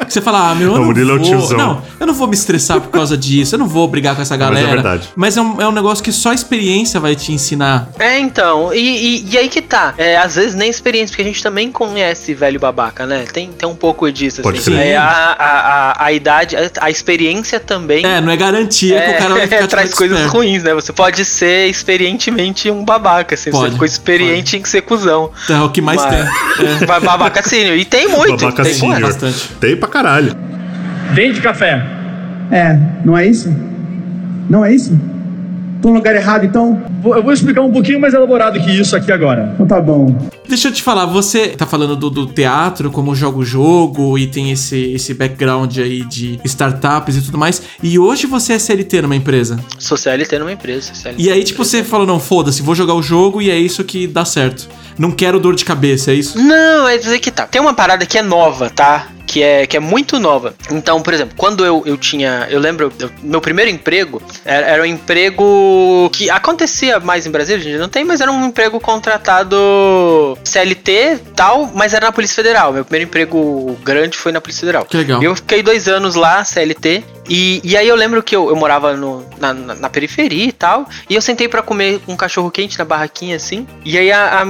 Que você fala, ah, meu, eu não, é vou, não, eu não vou me estressar por causa disso, eu não vou brigar com essa galera. Mas é verdade. Mas é um, é um negócio que só a experiência vai te ensinar. É, então, e, e, e aí que tá. É, às vezes nem experiência, porque a gente também conhece velho babaca, né? Tem, tem um pouco disso, Pode assim. É, a, a, a, a, idade, a, a, experiência também. É, não é garantia é, que o cara vai ficar traz coisas esperto. ruins, né? Você pode ser experientemente um babaca, assim. Pode, você ficou experiente pode. em ser cuzão. É o que mais Mas, tem. É. Babaca sênior. E tem muito. Babaca tem sênior. Bastante. Tem pra caralho. Vende café. É, não é isso? Não é isso? Tô no lugar errado, então? Eu vou explicar um pouquinho mais elaborado que isso aqui agora. Então tá bom. Deixa eu te falar, você tá falando do, do teatro, como joga o jogo e tem esse, esse background aí de startups e tudo mais. E hoje você é CLT numa empresa? Sou CLT numa empresa. CLT e aí, tipo, você falou, não, foda-se, vou jogar o jogo e é isso que dá certo. Não quero dor de cabeça, é isso? Não, é dizer que tá. Tem uma parada que é nova, tá? Que é, que é muito nova. Então, por exemplo, quando eu, eu tinha. Eu lembro, eu, meu primeiro emprego era, era, um emprego que acontecia mais em Brasília, a gente não tem, mas era um emprego contratado CLT tal, mas era na Polícia Federal. Meu primeiro emprego grande foi na Polícia Federal. Que legal. Eu fiquei dois anos lá, CLT, e, e aí eu lembro que eu, eu morava no, na, na, na, periferia e tal. E eu sentei para comer um cachorro quente na barraquinha assim. E aí a, a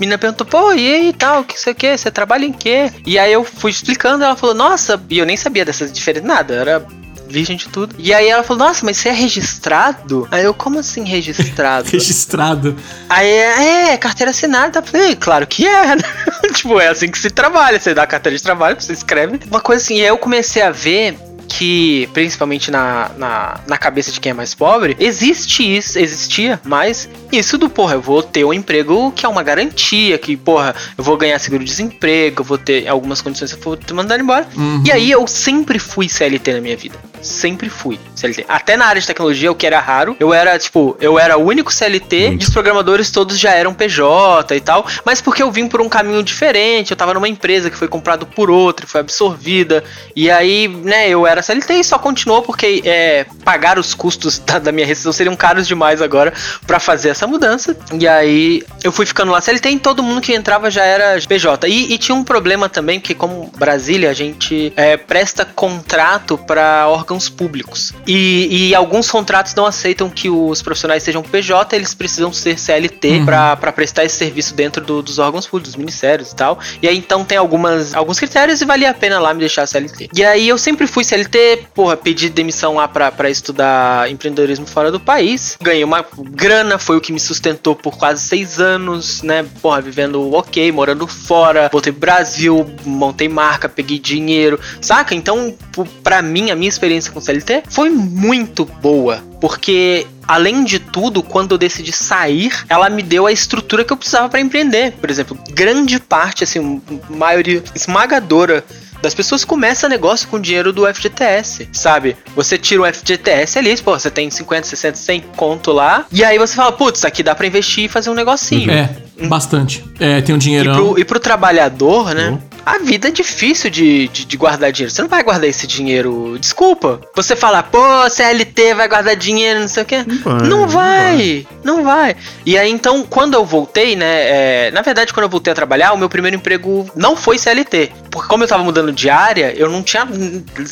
menina perguntou, pô, e aí tal, que você quer? Você trabalha em quê? E aí eu fui explicando, ela falou, nossa, e eu nem sabia dessas diferenças, nada, era virgem de tudo. E aí ela falou, nossa, mas você é registrado? Aí eu, como assim registrado? registrado. Aí, é, carteira assinada. Eu falei, claro que é, né? tipo, é assim que se trabalha. Você dá carteira de trabalho, você escreve. Uma coisa assim, e aí eu comecei a ver que, principalmente na, na, na, cabeça de quem é mais pobre, existe isso, existia mais isso do, porra, eu vou ter um emprego que é uma garantia, que, porra, eu vou ganhar seguro-desemprego, eu vou ter algumas condições, eu vou te mandar embora. Uhum. E aí eu sempre fui CLT na minha vida. Sempre fui CLT. Até na área de tecnologia, o que era raro, eu era, tipo, eu era o único CLT Muito. e os programadores todos já eram PJ e tal, mas porque eu vim por um caminho diferente, eu tava numa empresa que foi comprado por outra, foi absorvida, e aí, né, eu era CLT e só continuou porque é, pagar os custos da, da minha rescisão seriam caros demais agora para fazer essa mudança. E aí eu fui ficando lá CLT e todo mundo que entrava já era PJ. E, e tinha um problema também, porque como Brasília, a gente é, presta contrato para órgãos públicos. E, e, alguns contratos não aceitam que os profissionais sejam PJ, eles precisam ser CLT uhum. para prestar esse serviço dentro do, dos órgãos públicos, dos ministérios e tal. E aí então tem algumas, alguns critérios e valia a pena lá me deixar CLT. E aí eu sempre fui CLT, porra, pedi demissão lá para estudar empreendedorismo fora do país. Ganhei uma grana, foi o que me sustentou por quase seis anos, né? Porra, vivendo ok, morando fora, voltei pro Brasil, montei marca, peguei dinheiro, saca? Então, para mim, a minha experiência com CLT foi muito boa, porque além de tudo, quando eu decidi sair, ela me deu a estrutura que eu precisava para empreender. Por exemplo, grande parte, assim, maioria esmagadora das pessoas começa negócio com dinheiro do FGTS, sabe? Você tira o FGTS ali, pô, você tem 50, 60, 100 conto lá, e aí você fala, putz, aqui dá pra investir e fazer um negocinho. É, bastante. É, tem um dinheirão. E pro, e pro trabalhador, né? Uhum a vida é difícil de, de, de, guardar dinheiro. Você não vai guardar esse dinheiro. Desculpa. Você fala, pô, CLT vai guardar dinheiro, não sei o quê. Não vai. Não vai. Não vai. E aí, então, quando eu voltei, né? É, na verdade, quando eu voltei a trabalhar, o meu primeiro emprego não foi CLT. Porque como eu tava mudando de área, eu não tinha.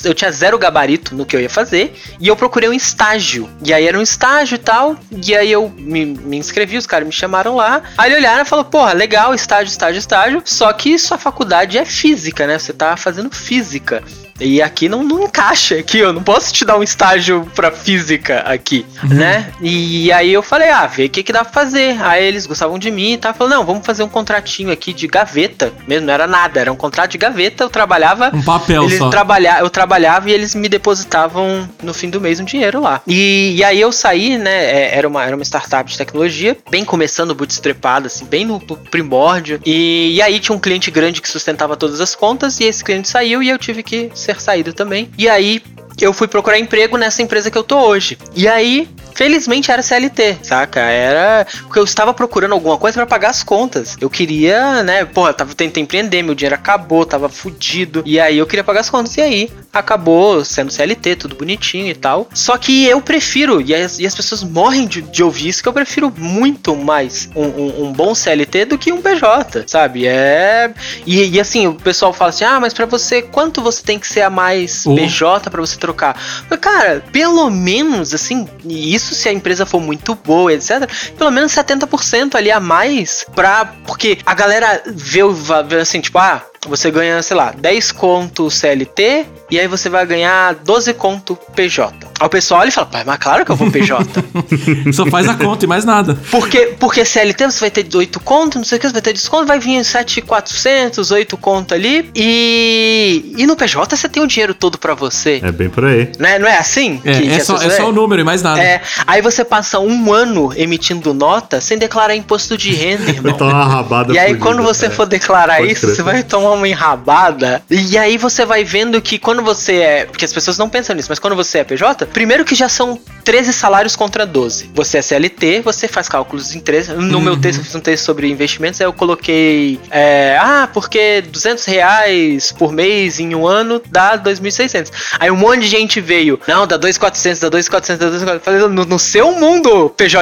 Eu tinha zero gabarito no que eu ia fazer. E eu procurei um estágio. E aí era um estágio e tal. E aí eu me, me inscrevi, os caras me chamaram lá. Aí olharam e falaram, porra, legal, estágio, estágio, estágio. Só que sua faculdade é física, né? Você tá fazendo física. E aqui não, não encaixa aqui, eu não posso te dar um estágio pra física aqui, uhum. né? E aí eu falei, ah, vê o que que dá pra fazer. Aí eles gostavam de mim e tal, falou, não, vamos fazer um contratinho aqui de gaveta, mesmo, não era nada, era um contrato de gaveta, eu trabalhava... Um papel eles só. Trabalha, eu trabalhava e eles me depositavam no fim do mês um dinheiro lá. E, e aí eu saí, né, é, era uma, era uma startup de tecnologia, bem começando, bootstrapado, assim, bem no, no primórdio. E, e aí tinha um cliente grande que sustentava todas as contas e esse cliente saiu e eu tive que ser saído também. E aí eu fui procurar emprego nessa empresa que eu tô hoje. E aí felizmente era CLT, saca? Era porque eu estava procurando alguma coisa para pagar as contas. Eu queria, né, porra, tava tentando empreender, meu dinheiro acabou, tava fudido. E aí eu queria pagar as contas e aí acabou sendo CLT, tudo bonitinho e tal. Só que eu prefiro, e as, e as pessoas morrem de, de ouvir isso, que eu prefiro muito mais um, um, um bom CLT do que um PJ, sabe? É. E, e assim, o pessoal fala assim: ah, mas para você, quanto você tem que ser a mais. PJ para você trocar? Mas, cara, pelo menos, assim, e isso se a empresa for muito boa, etc., pelo menos 70% ali a mais pra. Porque a galera vê, vê assim, tipo, ah. Você ganha, sei lá, 10 conto CLT e aí você vai ganhar 12 conto PJ. Aí o pessoal olha e fala, pai, mas claro que eu vou PJ. Só faz a conta e mais nada. Porque, porque CLT você vai ter 8 conto, não sei o que, você vai ter desconto, vai vir 7,400, 8 conto ali. E, e no PJ você tem o dinheiro todo pra você. É bem por aí. Não é, não é assim? É, que- que é as só, é só o número e mais nada. É, aí você passa um ano emitindo nota sem declarar imposto de renda, Vai irmão. tomar uma rabada E aí, fudida, quando você é. for declarar Pode isso, crer. você vai tomar uma enrabada. E aí você vai vendo que quando você é. Porque as pessoas não pensam nisso, mas quando você é PJ, primeiro que já são 13 salários contra 12. Você é CLT, você faz cálculos em 13. No meu texto, eu fiz um texto sobre investimentos, aí eu coloquei. é, ah, porque 200 reais por mês em um ano dá 2.600. Aí um monte de gente veio. Não, dá 2.400, dá 2.400, dá 2.400. Eu Falei, no, no seu mundo, PJ.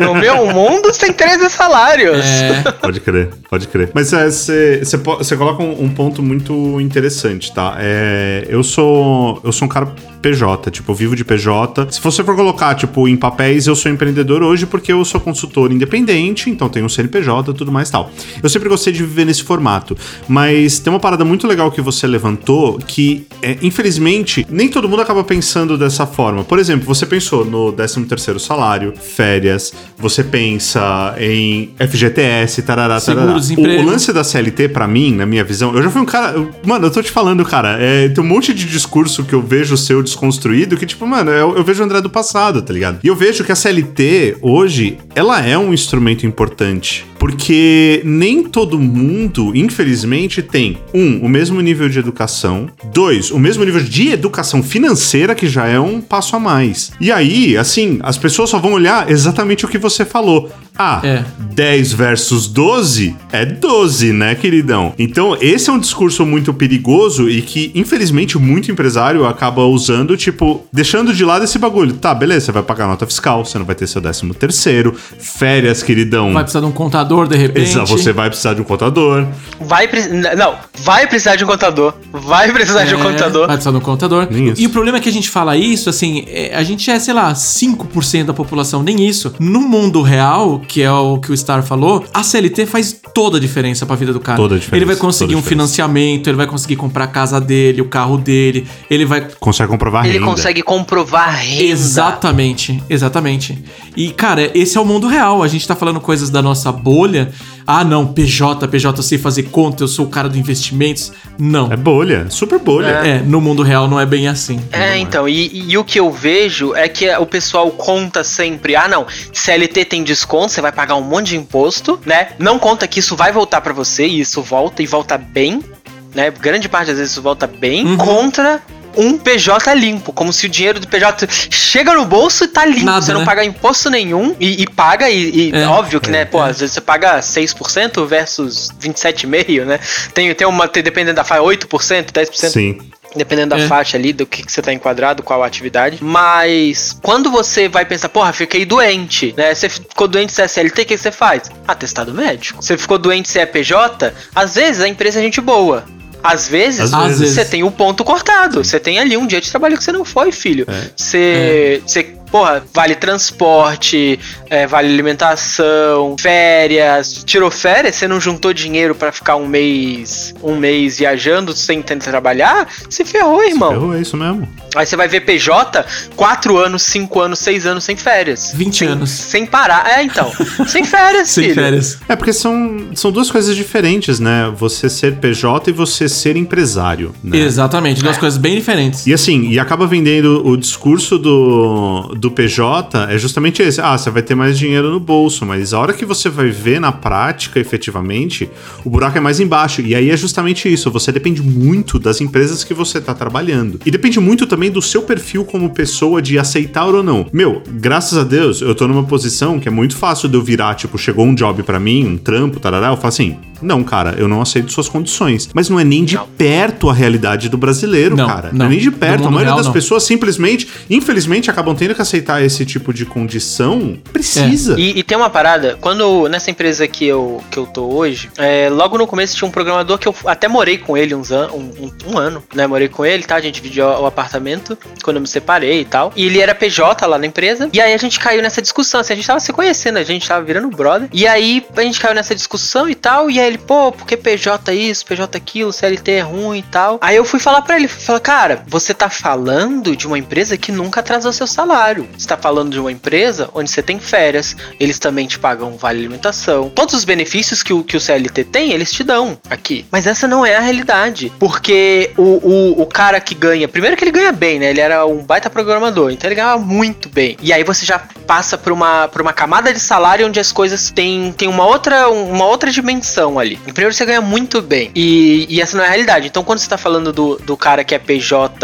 no meu mundo, você tem 13 salários. É. Pode crer, pode crer. Mas você coloca um, um ponto muito interessante, tá? É, eu sou eu sou um cara PJ, tipo, eu vivo de PJ. Se você for colocar, tipo, em papéis, eu sou empreendedor hoje porque eu sou consultor independente, então tenho um CNPJ e tudo mais tal. Eu sempre gostei de viver nesse formato, mas tem uma parada muito legal que você levantou que, é, infelizmente, nem todo mundo acaba pensando dessa forma. Por exemplo, você pensou no 13º salário, férias, você pensa em FGTS, tarará, tarará. O, o lance da CLT, pra mim, na minha visão, eu já fui um cara. eu- mano, eu tô te falando, cara, é, tem um monte de discurso que eu vejo seu desconstruído que, tipo, mano, eu, eu vejo o André do passado, tá ligado? E eu vejo que a CLT, hoje, ela é um instrumento importante. Porque nem todo mundo, infelizmente, tem, um, o mesmo nível de educação, dois, o mesmo nível de educação financeira, que já é um passo a mais. E aí, assim, as pessoas só vão olhar exatamente o que você falou. Ah, É. 10 versus 12 é 12, né, queridão? Então, esse é um discurso muito perigoso e que, infelizmente, muito empresário acaba usando, tipo, deixando de lado esse bagulho. Tá, beleza, você vai pagar nota fiscal, você não vai ter seu 13 terceiro, férias, queridão. Vai precisar de um contador de repente. Exa- você vai precisar de um contador. Vai precisar. Não, vai precisar de um contador. Vai precisar de um É, contador. Vai precisar de um contador. Isso. E o problema é que a gente fala isso, assim, é, a gente é, sei lá, 5% da população, nem isso. No mundo real, que é o que o Star falou, a CLT faz toda a diferença pra vida do cara. Toda a diferença, Ele vai conseguir um financiamento, ele vai conseguir comprar a casa dele, o carro dele, ele vai Consegue comprovar Ele renda. consegue comprovar renda. Exatamente, exatamente. E, cara, esse é o mundo real. A gente tá falando coisas da nossa bolha. Ah, não, PJ, PJ, eu sei fazer conta, eu sou o cara do investimentos. Não. É bolha, super bolha. É, no mundo real não é bem assim. É, então, e, e o que eu vejo é que o pessoal conta sempre, ah não, CLT tem desconto, você vai pagar um monte de imposto, né? Não conta que isso vai voltar pra você, e isso volta e volta bem, né? Grande parte das vezes isso volta bem, Uhum. contra um PJ limpo, como se o dinheiro do PJ chega no bolso e tá limpo, Nada, você não né? paga imposto nenhum e, e paga, e, e É, óbvio que, é, né, pô, às vezes você paga 6% versus 27,5%, né? Tem, tem uma, tem, dependendo da faixa, 8%, 10%. Sim. Dependendo da É. faixa ali, do que, que você tá enquadrado, qual atividade. Mas quando você vai pensar, porra, fiquei doente, né? Você ficou doente se é CLT, o que, que você faz? Atestado médico. Você ficou doente se é PJ, às vezes a empresa é gente boa. Às vezes, você tem o ponto cortado. Você tem ali um dia de trabalho que você não foi, filho. É. Você. Você. Porra, vale transporte, é, vale alimentação, férias. Tirou férias, você não juntou dinheiro pra ficar um mês, um mês viajando sem tentar trabalhar, se ferrou, irmão. Ferrou, é isso mesmo. Aí você vai ver PJ, 4 anos, 5 anos, 6 anos sem férias. 20 Sem- anos. Sem parar. É, então. sem férias, Sem filho. férias. É porque são, são duas coisas diferentes, né? Você ser PJ e você ser empresário, né? Exatamente, duas coisas bem diferentes. E assim, e acaba vendendo o discurso do, do PJ é justamente esse. Ah, você vai ter mais dinheiro no bolso, mas a hora que você vai ver na prática, efetivamente, o buraco é mais embaixo. E aí é justamente isso. Você depende muito das empresas que você está trabalhando. E depende muito também do seu perfil como pessoa de aceitar ou não. Meu, graças a Deus, eu tô numa posição que é muito fácil de eu virar, tipo, chegou um job para mim, um trampo, tarará, eu falo assim, não, cara, eu não aceito suas condições. Mas não é nem de não. perto a realidade do brasileiro, não, cara. Não. não é nem de perto. A maioria real, das pessoas simplesmente, infelizmente, acabam tendo que aceitar esse tipo de condição. Precisa. É. E, e, tem uma parada, quando nessa empresa que eu, que eu tô hoje, é, logo no começo tinha um programador que eu até morei com ele uns an um, um, um, ano, né? Morei com ele, tá? A gente dividiu o apartamento quando eu me separei e tal. E ele era PJ lá na empresa. E aí a gente caiu nessa discussão, assim, a gente tava se conhecendo, a gente tava virando brother. E aí a gente caiu nessa discussão e tal. E aí ele, pô, porque PJ isso, PJ aquilo, CLT é ruim e tal. Aí eu fui falar para ele, falar, cara, você tá falando de uma empresa que nunca atrasou seu salário. Você tá falando de uma empresa onde você tem férias, eles também te pagam vale alimentação. Todos os benefícios que o, que o CLT tem, eles te dão aqui. Mas essa não é a realidade. Porque o, o, o cara que ganha, primeiro que ele ganha bem, né? Ele era um baita programador, então ele ganhava muito bem. E aí você já passa por uma, por uma camada de salário onde as coisas têm, têm uma, outra, uma outra dimensão ali. Em primeiro você ganha muito bem. E, e essa não é a realidade. Então quando você tá falando do, do cara que é PJ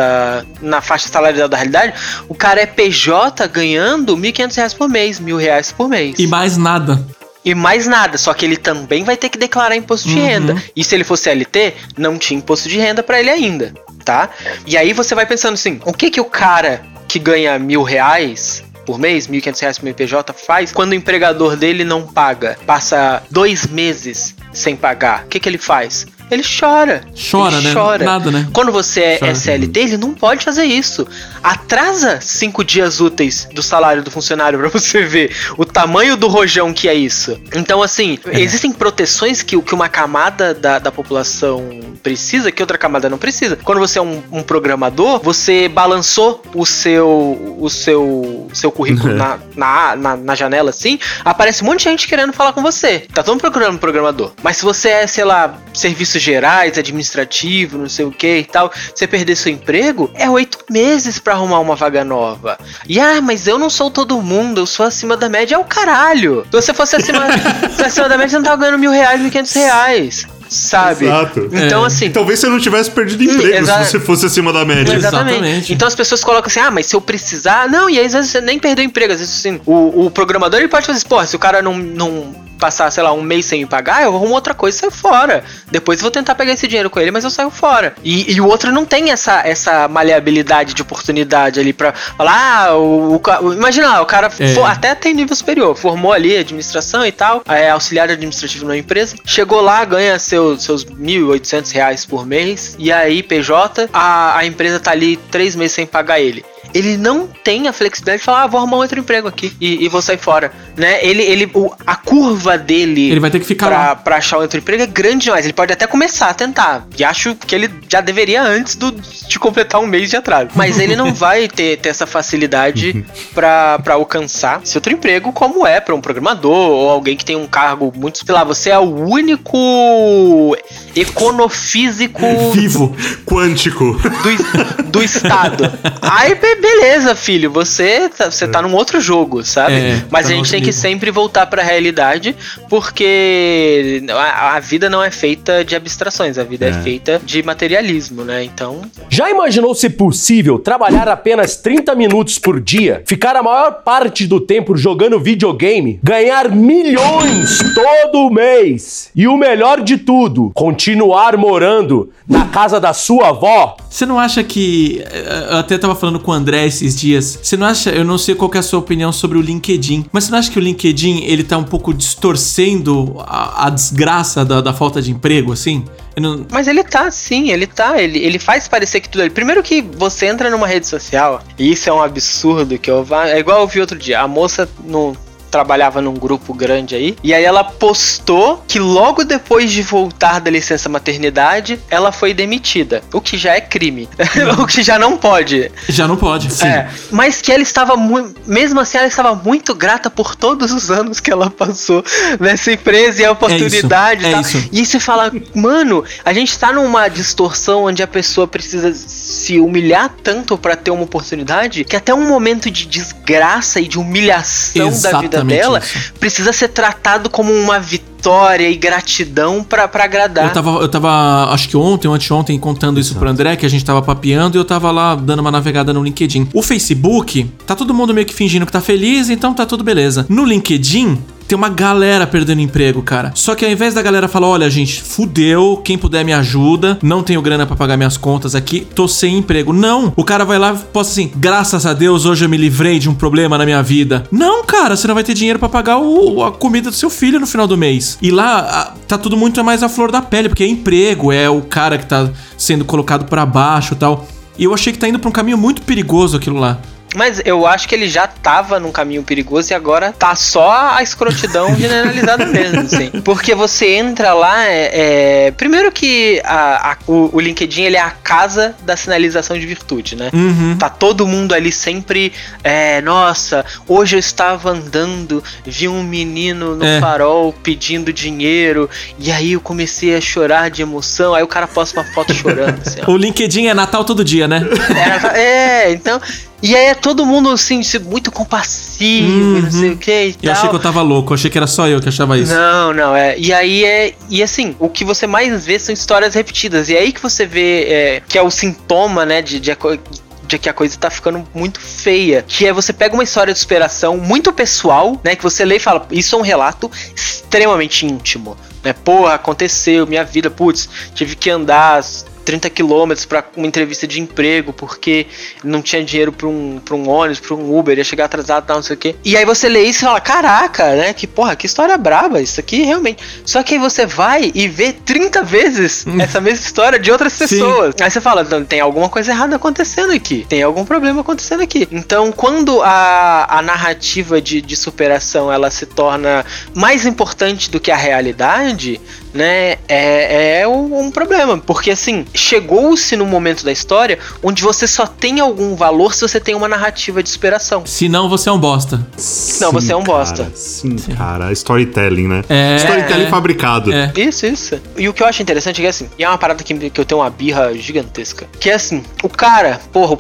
na faixa salarial da realidade, o cara é PJ ganhando R$ 1.500 por mês, mil reais por mês. E mais nada. E mais nada, só que ele também vai ter que declarar imposto de uhum. renda. E se ele fosse CLT, não tinha imposto de renda para ele ainda, tá? E aí você vai pensando assim, o que que o cara que ganha mil reais por mês, 1.500 reais por MPJ, faz quando o empregador dele não paga? Passa dois meses sem pagar. O que, que ele faz? Ele chora. Chora, ele né? Chora. Nada, né? Quando você é chora. SLT, ele não pode fazer isso. Atrasa cinco dias úteis do salário do funcionário para você ver o tamanho do rojão que é isso. Então, assim, é. existem proteções que, que uma camada da, da população precisa que outra camada não precisa. Quando você é um, um programador, você balançou o seu o seu seu currículo na, na, na, na, janela assim, aparece um monte de gente querendo falar com você. Tá todo mundo procurando um programador. Mas se você é, sei lá, serviços gerais, administrativo, não sei o que e tal, você perder seu emprego, é oito meses para arrumar uma vaga nova. E ah, mas eu não sou todo mundo, eu sou acima da média, é o caralho. Se você fosse acima, acima da média, você não tava ganhando mil reais, mil quinhentos reais sabe? Exato. Então, é. assim. Talvez você não tivesse perdido emprego se você fosse acima da média. Exatamente. Exatamente. Então as pessoas colocam assim, ah, mas se eu precisar. Não, e aí, às vezes você nem perdeu emprego. Às vezes, assim, o, o programador ele pode fazer assim, porra, se o cara não, não passar, sei lá, um mês sem me pagar, eu arrumo outra coisa e saio fora. Depois eu vou tentar pegar esse dinheiro com ele, mas eu saio fora. E, e o outro não tem essa, essa maleabilidade de oportunidade ali pra falar, ah, o, o imagina lá, o cara é. for, até tem nível superior, formou ali administração e tal, é auxiliar administrativo na empresa, chegou lá, ganha seu, seus 1.800 reais por mês, e aí PJ, a, a empresa tá ali três meses sem pagar ele ele não tem a flexibilidade de falar, ah, vou arrumar outro emprego aqui e, e vou sair fora, né? Ele, ele, o, a curva dele ele vai ter que ficar pra, pra achar outro emprego é grande demais. Ele pode até começar a tentar. E acho que ele já deveria antes do, de completar um mês de atraso. Mas ele não vai ter, ter essa facilidade pra, pra alcançar esse outro emprego, como é para um programador ou alguém que tem um cargo muito. Sei lá, você é o único econofísico vivo, quântico do, do estado. Aí, beleza, filho, você tá, você tá num outro jogo, sabe? É, Mas tá a gente tem nível. que sempre voltar para a realidade, porque a, a, vida não é feita de abstrações, a vida é. é feita de materialismo, né? Então. Já imaginou se possível trabalhar apenas 30 minutos por dia, ficar a maior parte do tempo jogando videogame, ganhar milhões todo mês e o melhor de tudo, continuar morando na casa da sua avó? Você não acha que. Eu até tava falando com o André esses dias. Você não acha. Eu não sei qual é a sua opinião sobre o LinkedIn, mas você não acha que o LinkedIn ele tá um pouco distorcendo a, a desgraça da, da, falta de emprego, assim? Não... Mas ele tá, sim, ele tá. Ele, ele faz parecer que tudo. Primeiro que você entra numa rede social, e isso é um absurdo que eu. É igual eu vi outro dia. A moça no trabalhava num grupo grande aí. E aí ela postou que logo depois de voltar da licença maternidade, ela foi demitida. O que já é crime. o que já não pode. Já não pode, sim. É, mas que ela estava muito. Mesmo assim, ela estava muito grata por todos os anos que ela passou nessa empresa e a oportunidade É e tal. isso. E você fala, mano, a gente tá numa distorção onde a pessoa precisa se humilhar tanto pra ter uma oportunidade que até um momento de desgraça e de humilhação da vida Exatamente dela isso. precisa ser tratado como uma vitória e gratidão pra, pra agradar. Eu tava, eu tava, acho que ontem ou anteontem, contando isso pro André, que a gente tava papeando e eu tava lá dando uma navegada no LinkedIn. O Facebook, tá todo mundo meio que fingindo que tá feliz, então tá tudo beleza. No LinkedIn, tem uma galera perdendo emprego, cara. Só que ao invés da galera falar, olha, gente, fudeu, quem puder me ajuda, não tenho grana pra pagar minhas contas aqui, tô sem emprego. Não, o cara vai lá e posta assim, graças a Deus hoje eu me livrei de um problema na minha vida. Não, cara, você não vai ter dinheiro pra pagar o- a comida do seu filho no final do mês. E lá a- tá tudo muito mais à flor da pele, porque é emprego, é o cara que tá sendo colocado pra baixo tal. E eu achei que tá indo pra um caminho muito perigoso aquilo lá. Mas eu acho que ele já tava num caminho perigoso e agora tá só a escrotidão generalizada mesmo, assim. Porque você entra lá, é, é- primeiro que a- a- o, o LinkedIn ele é a casa da sinalização de virtude, né? Uhum. Tá todo mundo ali sempre, é, nossa, hoje eu estava andando, vi um menino no É. farol pedindo dinheiro, e aí eu comecei a chorar de emoção, aí o cara posta uma foto chorando, assim. O LinkedIn é Natal todo dia, né? É, então. E aí é todo mundo assim, muito compassivo, e não sei o que e Uhum. Eu achei tal. que eu tava louco, achei que era só eu que achava isso. Não, não, é. E aí é. E assim, o que você mais vê são histórias repetidas. E é aí que você vê é, que é o sintoma, né, de, de, de que a coisa tá ficando muito feia. Que é você pega uma história de superação muito pessoal, né? Que você lê e fala, isso é um relato extremamente íntimo. Né? Porra, aconteceu, minha vida, putz, tive que andar 30 quilômetros pra uma entrevista de emprego porque não tinha dinheiro pra um, pra um ônibus, pra um Uber, ia chegar atrasado, tal, não sei o quê. E aí você lê isso e fala, caraca, né? Que porra, que história braba, isso aqui realmente. Só que aí você vai e vê 30 vezes essa mesma história de outras Sim. pessoas. Aí você fala, "Não, tem alguma coisa errada acontecendo aqui. Tem algum problema acontecendo aqui. Então, quando a, a narrativa de, de superação ela se torna mais importante do que a realidade, né, é, é um, um problema. Porque assim, chegou-se num momento da história onde você só tem algum valor se você tem uma narrativa de superação. Se não, você é um bosta. Não, você é um bosta. Cara, sim, cara. Storytelling, né? É. Storytelling é, fabricado. É. Isso, isso. E o que eu acho interessante é que assim, e é uma parada que, que eu tenho uma birra gigantesca. Que é assim, o cara, porra,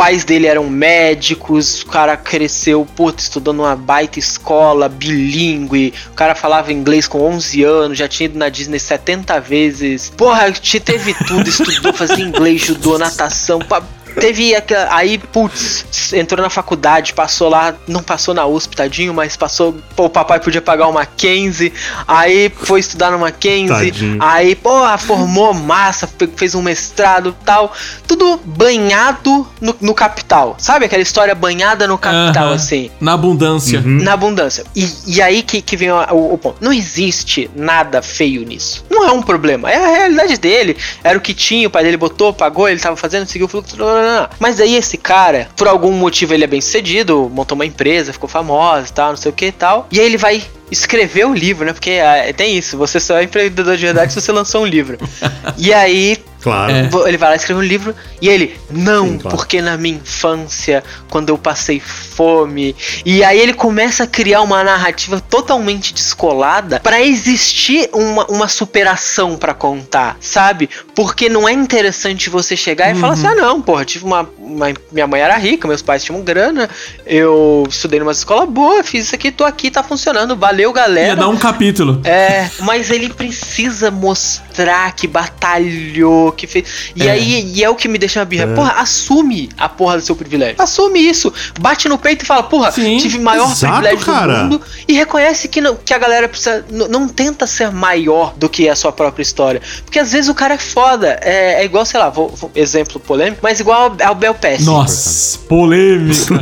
pais dele eram médicos, o cara cresceu, puta, estudou numa baita escola, bilíngue, o cara falava inglês com 11 anos, já tinha ido na Disney 70 vezes. Porra, te- teve tudo, estudou, fazia inglês, judô, natação, pa- Teve aquela- aí, putz, entrou na faculdade, passou lá, não passou na USP, tadinho, mas passou, pô, o papai podia pagar uma Mackenzie, aí foi estudar no Mackenzie, Tadinho. aí, porra, formou massa, fe- fez um mestrado tal, tudo banhado no, no capital, sabe aquela história banhada no capital, Aham. assim? Na abundância. Uhum. Na abundância. E, e aí que, que vem o, o- o ponto. Não existe nada feio nisso. Não é um problema. É a realidade dele. Era o que tinha, o pai dele botou, pagou, ele tava fazendo, seguiu o fluxo. blá, blá, Mas aí esse cara, por algum motivo, ele é bem sucedido, montou uma empresa, ficou famosa e tal, não sei o que e tal. E aí ele vai escrever o livro, né? Porque ah, tem isso, você só é empreendedor de verdade se você lançou um livro. e aí Claro. É. Ele vai lá escrever um livro e ele, não, Sim, claro. porque na minha infância, quando eu passei fome. E aí ele começa a criar uma narrativa totalmente descolada pra existir uma, uma superação pra contar, sabe? Porque não é interessante você chegar e falar assim: ah, não, porra, tive uma, uma- Minha mãe era rica, meus pais tinham grana, eu estudei numa escola boa, fiz isso aqui, tô aqui, tá funcionando, valeu, galera. Ia dar um capítulo. É, mas ele precisa mostrar que batalhou, que fez. E É. aí, e é o que me deixa uma birra. Porra, assume a porra do seu privilégio. Assume isso. Bate no peito e fala, porra, Sim. tive maior Exato, privilégio cara. do mundo. E reconhece que, não, que a galera precisa. Não tenta ser maior do que a sua própria história. Porque às vezes o cara é foda. É, é igual, sei lá, vou, vou- exemplo polêmico, mas igual ao, ao Bel Pesce. Nossa, polêmica.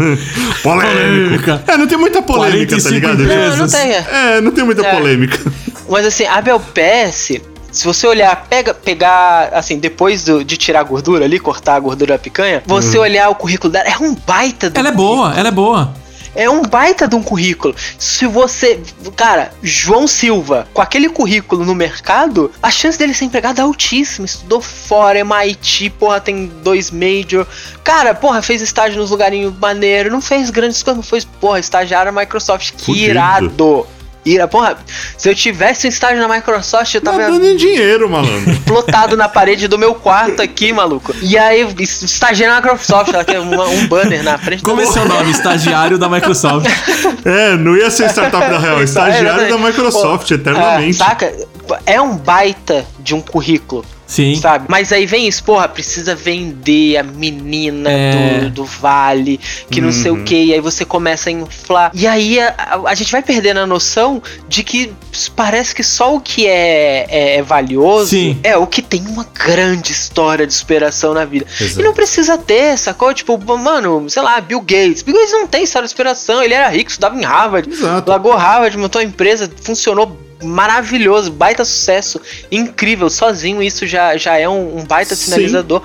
Polêmica. É, não tem muita polêmica, tá 45 ligado? Não, não tem. é. É, não tem muita É. polêmica. Mas assim, a Bel PS, se você olhar, pega, pegar, assim, depois do- de tirar a gordura ali, cortar a gordura da picanha, você olhar o currículo dela, é um baita do ela é boa, ela é boa. É um baita de um currículo. Se você. Cara, João Silva, com aquele currículo no mercado, a chance dele ser empregado é altíssima. Estudou fora, MIT, porra, tem dois major. Cara, porra, fez estágio nos lugarinhos maneiro. Não fez grandes coisas, não foi, porra, estagiário na Microsoft. Que irado. Ira, porra, se eu tivesse um estágio na Microsoft, eu tava dando em dinheiro, malandro. plotado na parede do meu quarto aqui, maluco. E aí, estagiário na Microsoft, ela tem uma- um banner na frente Como é do seu nome? Estagiário da Microsoft. É, não ia ser startup da Real, estagiário da Microsoft, Pô, eternamente. é, saca? É um baita de um currículo. Sim. Sabe? Mas aí vem isso, porra, precisa vender a menina É. do, do vale, que não sei o que, e aí você começa a inflar. E aí a, a- a gente vai perdendo a noção de que parece que só o que é, é, é valioso Sim. é o que tem uma grande história de superação na vida. Exato. E não precisa ter, sacou? Tipo, mano, sei lá, Bill Gates. Bill Gates não tem história de superação, ele era rico, estudava em Harvard, Exato. largou Harvard, montou uma empresa, funcionou maravilhoso, baita sucesso, incrível, sozinho isso já, já é um, um baita Sim.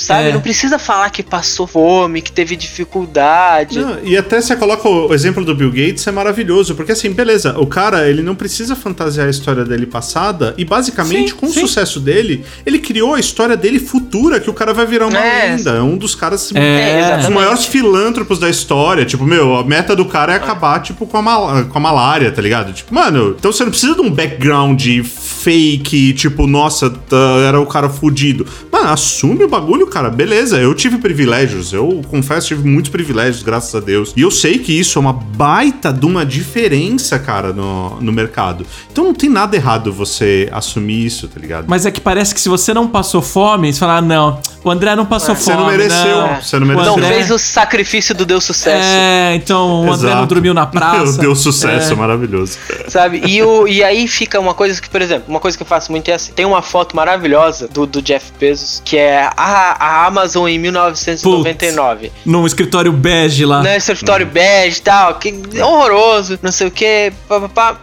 Sabe? É. Não precisa falar que passou fome, que teve dificuldade. Não, e até você coloca o exemplo do Bill Gates, é maravilhoso, porque assim, beleza, o cara, ele não precisa fantasiar a história dele passada, e basicamente, Sim, com o sim. sucesso dele, ele criou a história dele futura, que o cara vai virar uma É. lenda, é um dos caras... É, Os exatamente. maiores filântropos da história, tipo, meu, a meta do cara é acabar, tipo, com a, mal- com a malária, tá ligado? Tipo, mano, então você não precisa de um background fake, tipo, nossa, era o cara fudido. Mano, assume o bagulho, cara, beleza, eu tive privilégios, eu confesso, tive muitos privilégios, graças a Deus. E eu sei que isso é uma baita de uma diferença, cara, no, no mercado. Então não tem nada errado você assumir isso, tá ligado? Mas é que parece que se você não passou fome, você fala, ah, não, o André não passou Você fome. não mereceu, não. você não O mereceu. Não fez o sacrifício do Deus Sucesso. É, então o André não Exato. dormiu na praça. Deu sucesso, É. maravilhoso. Sabe? E, o, e aí fica uma coisa que, por exemplo, uma coisa que eu faço muito é assim: tem uma foto maravilhosa do, do Jeff Bezos, que é a, a Amazon em 1999. Num escritório bege lá. né, escritório bege e tal, que horroroso, não sei o que, papapá.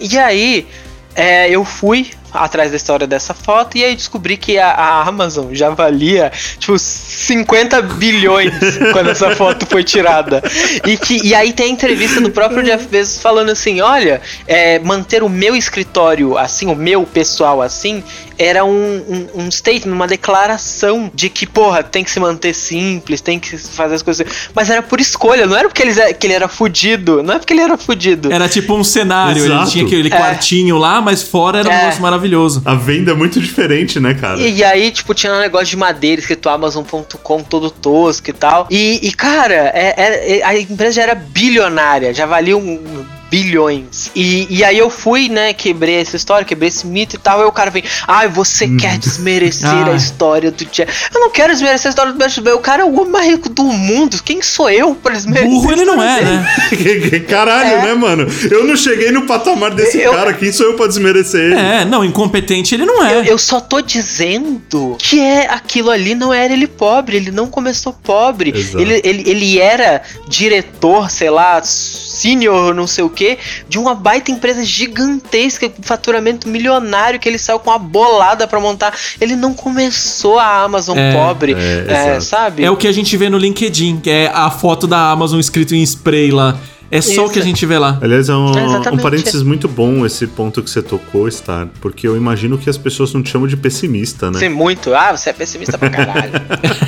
E aí, é, eu fui atrás da história dessa foto e aí descobri que a, a Amazon já valia, tipo, 50 bilhões quando essa foto foi tirada. E, que, e aí tem a entrevista do próprio Jeff Bezos falando assim, olha, é, manter o meu escritório assim, o meu pessoal assim, era um, um, um statement, uma declaração de que, porra, tem que se manter simples, tem que fazer as coisas. Mas era por escolha, não era porque ele, que ele era fudido, não é porque ele era fudido. Era tipo um cenário, ele Exato. tinha aquele É. quartinho lá, mas fora era um É. negócio maravilhoso. A venda é muito diferente, né, cara? E, e aí, tipo, tinha um negócio de madeira escrito Amazon.com todo tosco e tal. E, e, cara, é- é- é- a empresa já era bilionária, já valia um bilhões. E, e aí eu fui, né, quebrei essa história, quebrei esse mito e tal. Aí o cara vem, ai, você quer desmerecer Ah. a história do Jeff. Eu não quero desmerecer a história do Bezos. O cara é o homem mais rico do mundo. Quem sou eu pra desmerecer? Burro ele não é, dele? né? Caralho, É. né, mano? Eu não cheguei no patamar desse Eu- cara. Quem sou eu pra desmerecer ele? É, não, incompetente ele não é. Eu, eu só tô dizendo que é aquilo ali não era ele pobre, ele não começou pobre. Exato. Ele, ele, ele era diretor, sei lá, senior, não sei o que, de uma baita empresa gigantesca, com faturamento milionário que ele saiu com uma bolada pra montar. Ele não começou a Amazon É, pobre, é, é, sabe? É o que a gente vê no LinkedIn, que é a foto da Amazon escrito em spray lá. É só o que a gente vê lá. Aliás, é um, É, um parênteses muito bom esse ponto que você tocou, Star, porque eu imagino que as pessoas não te chamam de pessimista, né? Sim, muito. Ah, você é pessimista pra caralho.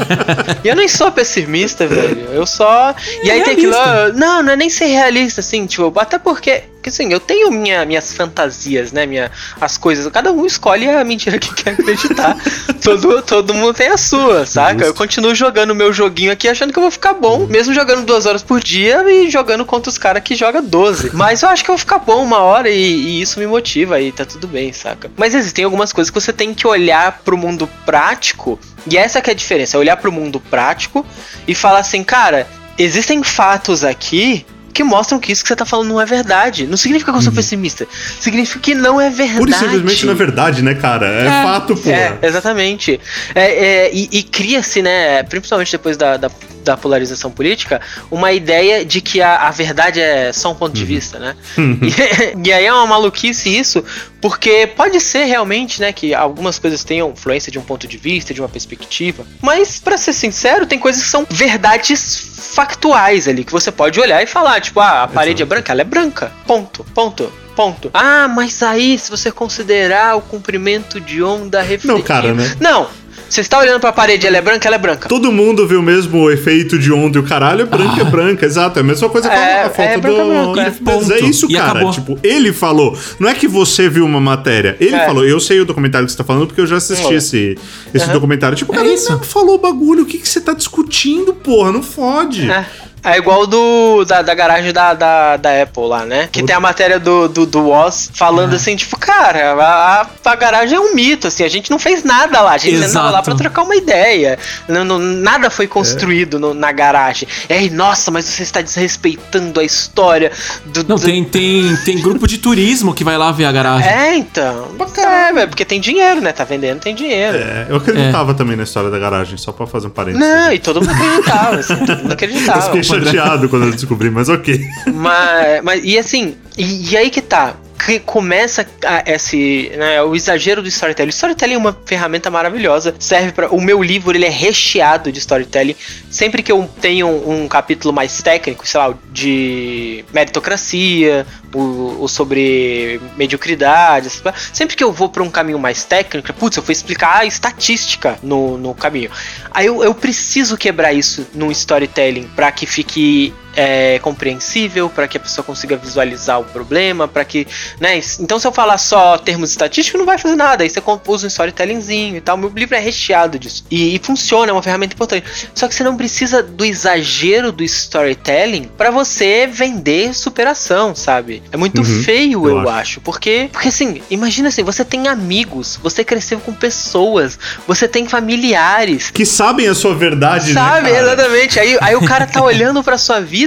e eu nem sou pessimista, velho. Eu só. E aí tem aquilo. ah, Não, não é nem ser realista, assim, tipo, até porque. Porque assim, eu tenho minha, minhas fantasias, né? Minha, as coisas. Cada um escolhe a mentira que quer acreditar. todo, todo mundo tem a sua, saca? Justo. Eu continuo jogando meu joguinho aqui achando que eu vou ficar bom, mesmo jogando duas horas por dia e jogando contra os caras que jogam 12. Mas eu acho que eu vou ficar bom uma hora e, e isso me motiva e tá tudo bem, saca? Mas existem algumas coisas que você tem que olhar pro mundo prático, e essa que é a diferença, é olhar pro mundo prático e falar assim, cara, existem fatos aqui que mostram que isso que você tá falando não é verdade. Não significa que eu sou pessimista. Significa que não é verdade. Pura e simplesmente não é verdade, né, cara? É, fato, pô. É, exatamente. É, é, e e cria-se, né, principalmente depois da, da da polarização política, uma ideia de que a, a verdade é só um ponto de vista, né? e, e aí é uma maluquice isso, porque pode ser realmente, né, que algumas coisas tenham influência de um ponto de vista, de uma perspectiva, mas para ser sincero, tem coisas que são verdades factuais ali que você pode olhar e falar, tipo, ah, a parede é branca, ela é branca. Ponto, ponto. Ponto. Ah, mas aí, se você considerar o comprimento de onda refletiva. Não, cara, né? Não, você está olhando para a parede, ela é branca, ela é branca. Todo mundo viu mesmo o efeito de onda e o caralho, é branca, é branca, exato. É a mesma coisa com É, a foto é branca, do. branca, Mas é isso, E cara. acabou. Tipo, ele falou. Não é que você viu uma matéria. Ele É. falou. Eu sei o documentário que você tá falando porque eu já assisti esse, esse Aham. documentário. Tipo, É cara, ele isso. não falou o bagulho. O que, que você tá discutindo, porra? Não fode. É. É igual do da, da garagem da, da, da Apple lá, né? Que tem a matéria do, do, do Woz falando assim, tipo, cara, a, a garagem é um mito, assim, a gente não fez nada lá, a gente andava lá Exato. pra trocar uma ideia. Não, não- nada foi construído no- na garagem. E aí, nossa, mas você está desrespeitando a história do. Não, do- tem, tem, tem grupo de turismo que vai lá ver a garagem. É, então. É, velho, porque tem dinheiro, né? Tá vendendo, tem dinheiro. É, eu acreditava também na história da garagem, só pra fazer um parênteses. Não, e todo mundo acreditava, assim, todo mundo acreditava. Chateado quando eu descobri, mas ok. Mas, mas e assim, e, e aí que tá. Que começa a- esse, né, o exagero do storytelling. Storytelling é uma ferramenta maravilhosa. Serve para o meu livro, ele é recheado de storytelling. Sempre que eu tenho um, um capítulo mais técnico, sei lá, de meritocracia, o, sobre mediocridade, sempre que eu vou para um caminho mais técnico, putz, eu vou explicar a estatística no, no caminho. Aí eu, eu preciso quebrar isso num storytelling para que fique é, compreensível, para que a pessoa consiga visualizar o problema, para que, né? Então se eu falar só termos estatísticos não vai fazer nada. Aí você usa um storytellingzinho e tal. Meu livro é recheado disso e, e funciona, é uma ferramenta importante. Só que você não precisa do exagero do storytelling para você vender superação, sabe? É muito Uhum, feio, eu eu, acho. acho, porque porque assim, imagina assim, você tem amigos, você cresceu com pessoas, você tem familiares, Que sabem a sua verdade, Sabe, né? exatamente. Aí, aí o cara tá olhando pra sua vida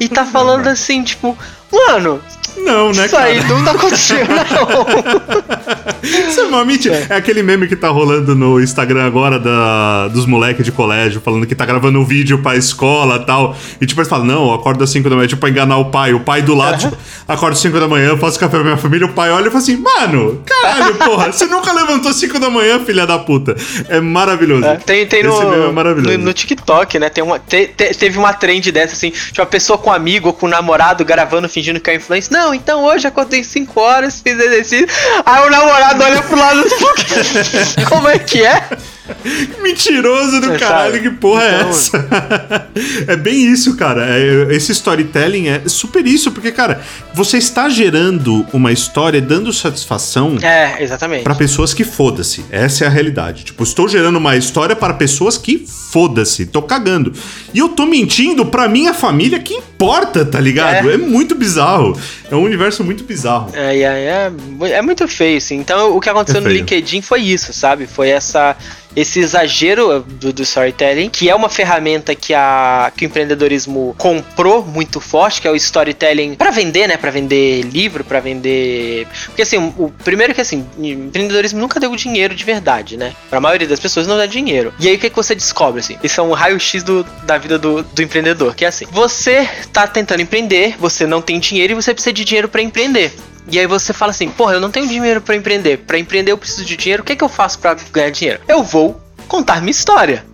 e tá falando assim, tipo, mano, Não, né, isso aí cara? não tá acontecendo, não. Isso é uma mentira. É. aquele meme que tá rolando no Instagram agora da, dos moleques de colégio, falando que tá gravando um vídeo pra escola e tal. E tipo, eles falam, não, eu acordo às 5 da manhã, tipo, pra enganar o pai. O pai do lado, tipo, acordo às 5 da manhã, faço café pra minha família. O pai olha e fala assim, mano, caralho, porra, você nunca levantou às 5 da manhã, filha da puta. É maravilhoso. É, tem tem Esse meme é no, maravilhoso. no, no TikTok, né? Tem uma, te- te- teve uma trend dessa, assim, tipo, a pessoa com um amigo ou com um namorado gravando, fingindo que é influência. Não, então hoje acordei 5 horas, fiz exercício. Aí o namorado olha pro lado assim, como é que é? Mentiroso do É, caralho, sabe? que porra é Então, essa? é bem isso, cara. É, esse storytelling é super isso, porque, cara, você está gerando uma história dando satisfação É, exatamente. Pra pessoas que foda-se. Essa é a realidade. Tipo, estou gerando uma história para pessoas que foda-se. Tô cagando. E eu tô mentindo pra minha família que importa, tá ligado? É, É. muito bizarro. É um universo muito bizarro. É, é, é, é muito feio, assim. Então, o que aconteceu É no. LinkedIn foi isso, sabe? Foi essa esse exagero do, do storytelling, que é uma ferramenta que, a, que o empreendedorismo comprou muito forte, que é o storytelling para vender, né? Para vender livro, para vender. Porque assim, o primeiro que assim, empreendedorismo nunca deu dinheiro de verdade, né? Pra maioria das pessoas não dá dinheiro. E aí o que, que você descobre, assim? Isso é um raio-x do, da vida do, do empreendedor, que é assim: você tá tentando empreender, você não tem dinheiro e você precisa de dinheiro para empreender. E aí você fala assim, porra, eu não tenho dinheiro pra empreender. Pra empreender eu preciso de dinheiro. O que, que eu faço pra ganhar dinheiro? Eu vou contar minha história.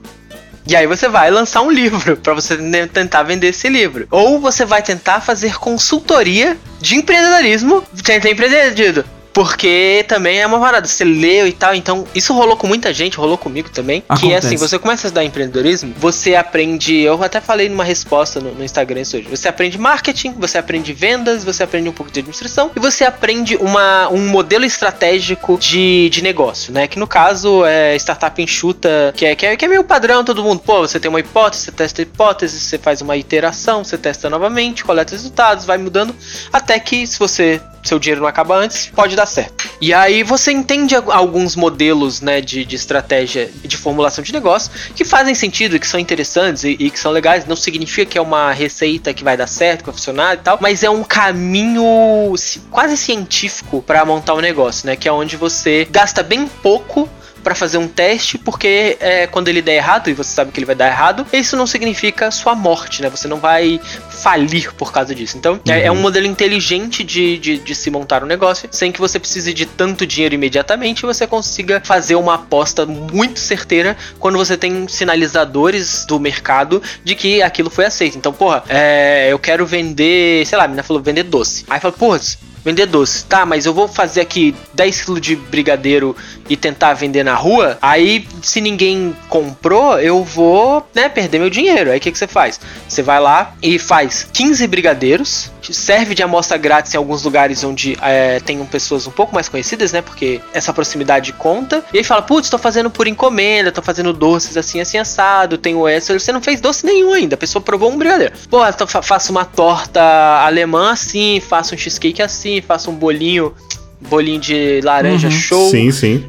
E aí você vai lançar um livro pra você tentar vender esse livro. Ou você vai tentar fazer consultoria de empreendedorismo sem ter empreendido. Porque também é uma parada, você leu e tal, então isso rolou com muita gente, rolou comigo também. Que é Acontece. assim, você começa a estudar empreendedorismo, você aprende, eu até falei numa resposta no, no Instagram isso hoje, você aprende marketing, você aprende vendas, você aprende um pouco de administração e você aprende uma, um modelo estratégico de, de negócio, né? Que no caso é startup enxuta, que é, que, é, que é meio padrão, todo mundo, pô, você tem uma hipótese, você testa a hipótese, você faz uma iteração, você testa novamente, coleta resultados, vai mudando, até que se você seu dinheiro não acaba antes, pode dar certo. E aí você entende alguns modelos né, de, de estratégia de formulação de negócio que fazem sentido, que são interessantes e, e que são legais. Não significa que é uma receita que vai dar certo, que vai funcionar e tal, mas é um caminho quase científico para montar um negócio, né? Que é onde você gasta bem pouco pra fazer um teste, porque é, quando ele der errado, e você sabe que ele vai dar errado, isso não significa sua morte, né? Você não vai falir por causa disso. Então, é, é um modelo inteligente de, de, de se montar um negócio, sem que você precise de tanto dinheiro imediatamente, e você consiga fazer uma aposta muito certeira quando você tem sinalizadores do mercado de que aquilo foi aceito. Então, porra, é, eu quero vender, sei lá, a menina falou vender doce. Aí fala, porra, vender doce. Tá, mas eu vou fazer aqui 10 quilos de brigadeiro e tentar vender na rua. Aí, se ninguém comprou, eu vou, né, perder meu dinheiro. Aí o que, que você faz? Você vai lá e faz 15 brigadeiros, serve de amostra grátis em alguns lugares onde é, tenham pessoas um pouco mais conhecidas, né? Porque essa proximidade conta. E aí fala, putz, tô fazendo por encomenda, tô fazendo doces assim, assim, assado, tenho essa. Você não fez doce nenhum ainda, a pessoa provou um brigadeiro. Pô, fa faço uma torta alemã assim, faço um cheesecake assim, faço um bolinho, bolinho de laranja Uhum. show. Sim, sim.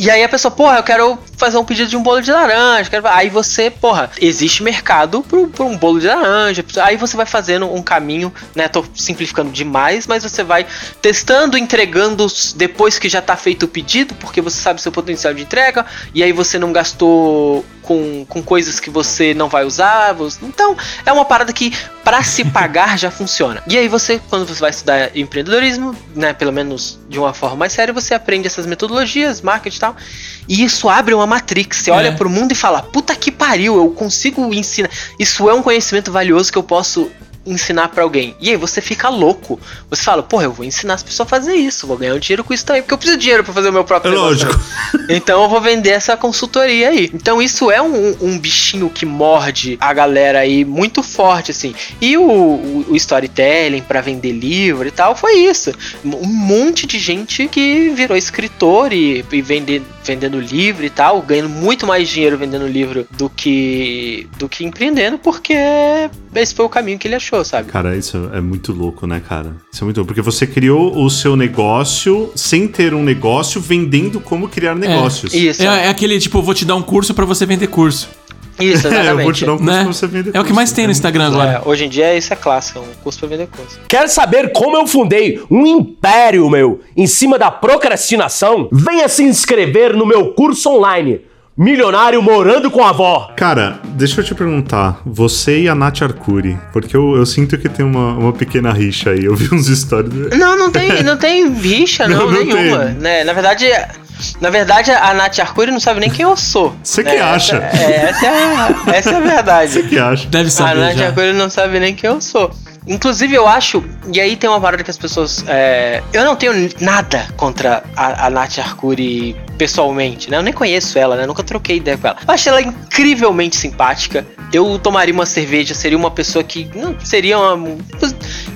E aí a pessoa, porra, eu quero fazer um pedido de um bolo de laranja. Quero... Aí você, porra, existe mercado por, por um bolo de laranja. Aí você vai fazendo um caminho, né? Tô simplificando demais, mas você vai testando, entregando depois que já tá feito o pedido, porque você sabe seu potencial de entrega. E aí você não gastou com, com coisas que você não vai usar. Então, é uma parada que para se pagar já funciona. E aí você, quando você vai estudar empreendedorismo, né, pelo menos de uma forma mais séria, você aprende essas metodologias, marketing e tal. E isso abre uma matrix. Você É. olha pro mundo e fala: "Puta que pariu, eu consigo ensinar. Isso é um conhecimento valioso que eu posso ensinar pra alguém. E aí você fica louco. Você fala, porra, eu vou ensinar as pessoas a fazer isso, vou ganhar um dinheiro com isso também, porque eu preciso de dinheiro pra fazer o meu próprio É negócio lógico. também. Então eu vou vender essa consultoria aí. Então isso é um, um bichinho que morde a galera aí muito forte, assim. E o, o, o storytelling pra vender livro e tal foi isso. Um monte de gente que virou escritor e, e vende, vendendo livro e tal, ganhando muito mais dinheiro vendendo livro do que, do que empreendendo, porque esse foi o caminho que ele achou, sabe? Cara, isso é muito louco, né, cara? Isso é muito louco. Porque você criou o seu negócio sem ter um negócio, vendendo como criar negócios. Isso, É, é aquele tipo, vou te dar um curso pra você vender curso. isso, É, eu exatamente. vou te dar um curso Né? pra você vender É o que curso. mais tem no Instagram agora. É, hoje em dia isso é clássico, é um curso pra vender curso. Quer saber como eu fundei um império, meu, em cima da procrastinação? Venha se inscrever no meu curso online. Milionário morando com a avó. Cara, deixa eu te perguntar, você e a Nath Arcuri, porque eu, eu sinto que tem uma, uma pequena rixa aí. Eu vi uns stories. Não, não tem, não tem rixa, não, Não, não nenhuma. tem. Né? Na verdade, na verdade, a Nath Arcuri não sabe nem quem eu sou. Você né? que acha. Essa, é, essa, é, a- essa é a verdade. Você que acha? Deve A saber Nath já. Arcuri não sabe nem quem eu sou. Inclusive, eu acho. E aí tem uma parada que as pessoas. é, eu não tenho nada contra a, a Nath Arcuri pessoalmente, né? Eu nem conheço ela, né? Nunca troquei ideia com ela. Eu acho ela incrivelmente simpática. Eu tomaria uma cerveja, seria uma pessoa que. Não, seria uma.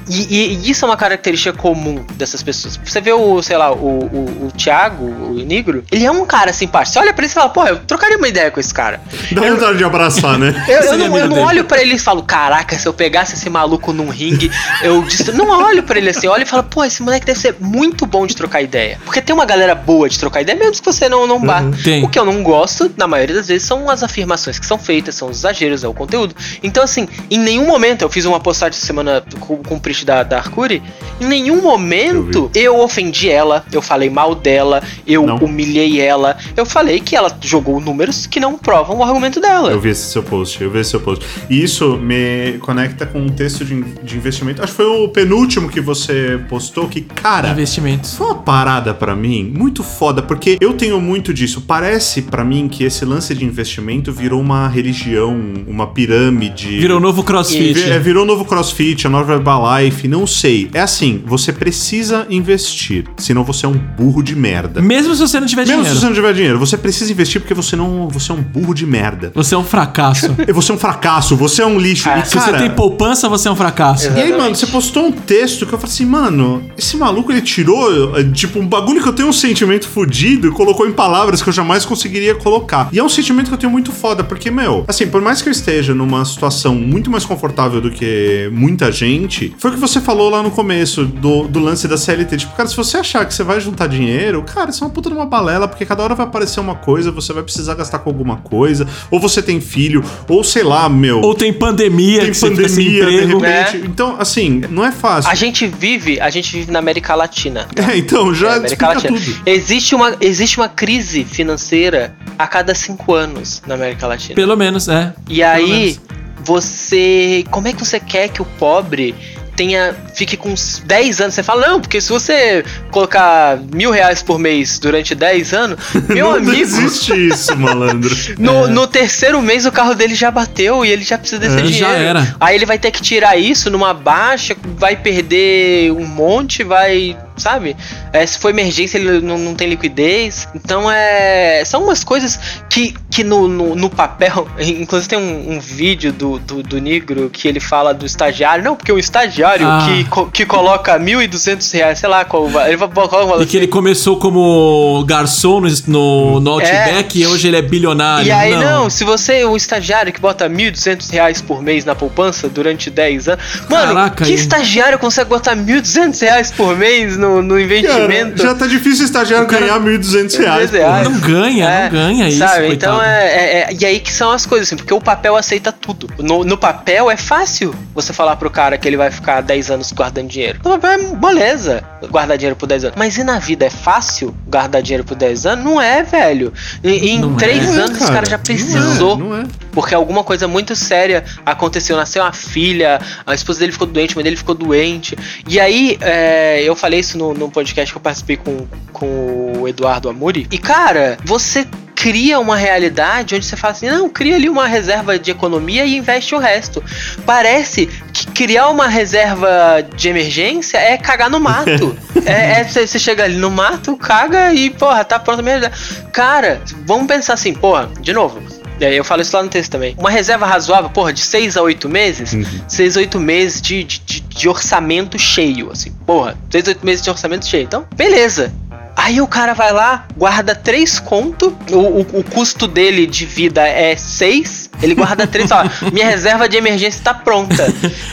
E, e- isso é uma característica comum dessas pessoas. Você vê o, sei lá, o, o, o Thiago, o Negro, ele é um cara simpático. Você olha pra ele e fala, pô, eu trocaria uma ideia com esse cara. Dá vontade de abraçar, né? Eu, eu não, eu não olho pra ele e falo, caraca, se eu pegasse esse maluco num ringue, eu dist... Não olho pra ele assim, eu olho e falo, pô, esse moleque deve ser muito bom de trocar ideia. Porque tem uma galera boa de trocar ideia, mesmo que você não, não bata. Tem. O que eu não gosto, na maioria das vezes, são as afirmações que são feitas, são os exageros, é o conteúdo. Então, assim, em nenhum momento, eu fiz uma postagem semana com, com da, da Arcuri, em nenhum momento eu, ofendi ela, eu falei mal dela, eu Não. humilhei ela, eu falei que ela jogou números que não provam o argumento dela. Eu vi esse seu post, eu vi esse seu post. E isso me conecta com um texto de, de investimento. Acho que foi o penúltimo que você postou, que, cara, Investimentos. foi uma parada pra mim muito foda, porque eu tenho muito disso. Parece pra mim que esse lance de investimento virou uma religião, uma pirâmide. Virou um novo crossfit. É, virou novo crossfit, a nova Herbalife, não sei. É assim, você precisa investir, senão você é um burro de merda. Mesmo se você não tiver Mesmo dinheiro. se você não tiver dinheiro, você precisa investir porque você não, você é um burro de merda. Você é um fracasso. Você é um fracasso, você é um lixo. Ah, e, se cara, você tem poupança, você é um fracasso. e aí, Exatamente. mano, você postou um texto que eu falei assim, mano, esse maluco ele tirou, eh, tipo, um bagulho que eu tenho um sentimento fudido e colocou em palavras que eu jamais conseguiria colocar. E é um sentimento que eu tenho muito foda, porque, meu, assim, por mais que eu esteja numa situação muito mais confortável do que muita gente, foi que você falou lá no começo do, do lance da CLT. Tipo, cara, se você achar que você vai juntar dinheiro, cara, isso é uma puta de uma balela, porque cada hora vai aparecer uma coisa, você vai precisar gastar com alguma coisa, ou você tem filho, ou sei lá, meu. Ou tem pandemia, tem que você fica sem pandemia, de repente. né? Então, assim, não é fácil. A gente vive, a gente vive na América Latina. É, então, já É, América Latina. tudo. Existe uma, existe uma crise financeira a cada cinco anos na América Latina. Pelo menos, é. E aí, você. Como é que você quer que o pobre tenha. fique com uns 10 anos? Você fala, não, porque se você colocar mil reais por mês durante 10 anos, meu não, amigo. não existe isso, malandro. No, no terceiro mês o carro dele já bateu e ele já precisa desse É, dinheiro. já era. Aí ele vai ter que tirar isso numa baixa, vai perder um monte, vai. Sabe? É, se for emergência, ele não, não tem liquidez. Então é. São umas coisas que, que no, no, no papel. Inclusive tem um, um vídeo do, do, do Negro que ele fala do estagiário. Não, porque o estagiário Ah. que, que coloca 1.200 reais, sei lá, qual, ele vai colocar um valor E que ele começou como garçom no, no, no É. Outback e hoje ele é bilionário. E aí, não. se você, o estagiário que bota 1.200 reais por mês na poupança durante 10 anos. Mano, Caraca, que aí. estagiário consegue botar 1.200 reais por mês no, no Cara, investimento? já tá difícil o estagiário cara- ganhar 1.200 reais. R$ 1.200. porra. Não ganha, É, não ganha isso, Sabe? coitado. Então é, é- é- E aí que são as coisas, assim, porque o papel aceita tudo. No, no papel é fácil você falar pro cara que ele vai ficar 10 anos guardando dinheiro. No papel é beleza guardar dinheiro por 10 anos. Mas e na vida é fácil guardar dinheiro por 10 anos? Não é, velho. E, em Não 3 é, anos esse cara já Não é, precisou. Não é. Porque alguma coisa muito séria aconteceu. Nasceu uma filha, a esposa dele ficou doente, a mãe dele ficou doente. E aí, é, eu falei isso no, no podcast que eu participei com, com o Eduardo Amuri. E, cara, você cria uma realidade onde você fala assim, não, cria ali uma reserva de economia e investe o resto. Parece que criar uma reserva de emergência é cagar no mato. é, é você você chega ali no mato, caga e, porra, tá pronto reserva. Cara, vamos pensar assim, porra, de novo, é, eu falo isso lá no texto também. Uma reserva razoável, porra, de 6 a 8 meses, 6 a 8 meses de, de, de- de orçamento cheio, assim, porra, 6 a 8 meses de orçamento cheio. Então, beleza. Aí o cara vai lá, guarda 3 conto, o, o, o custo dele de vida é 6, ele guarda 3, ó, minha reserva de emergência tá pronta.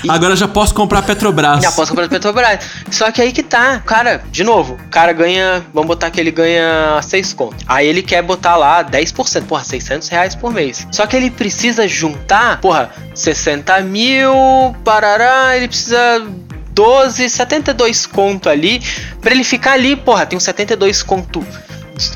E- Agora já posso comprar Petrobras. já posso comprar Petrobras. Só que aí que tá. Cara, de novo, o cara ganha. Vamos botar que ele ganha 6 conto. Aí ele quer botar lá 10%. Porra, 600 reais por mês. Só que ele precisa juntar, porra, 60 mil, parará. Ele precisa. 12, 72 conto ali. Pra ele ficar ali, porra, tem um 72 conto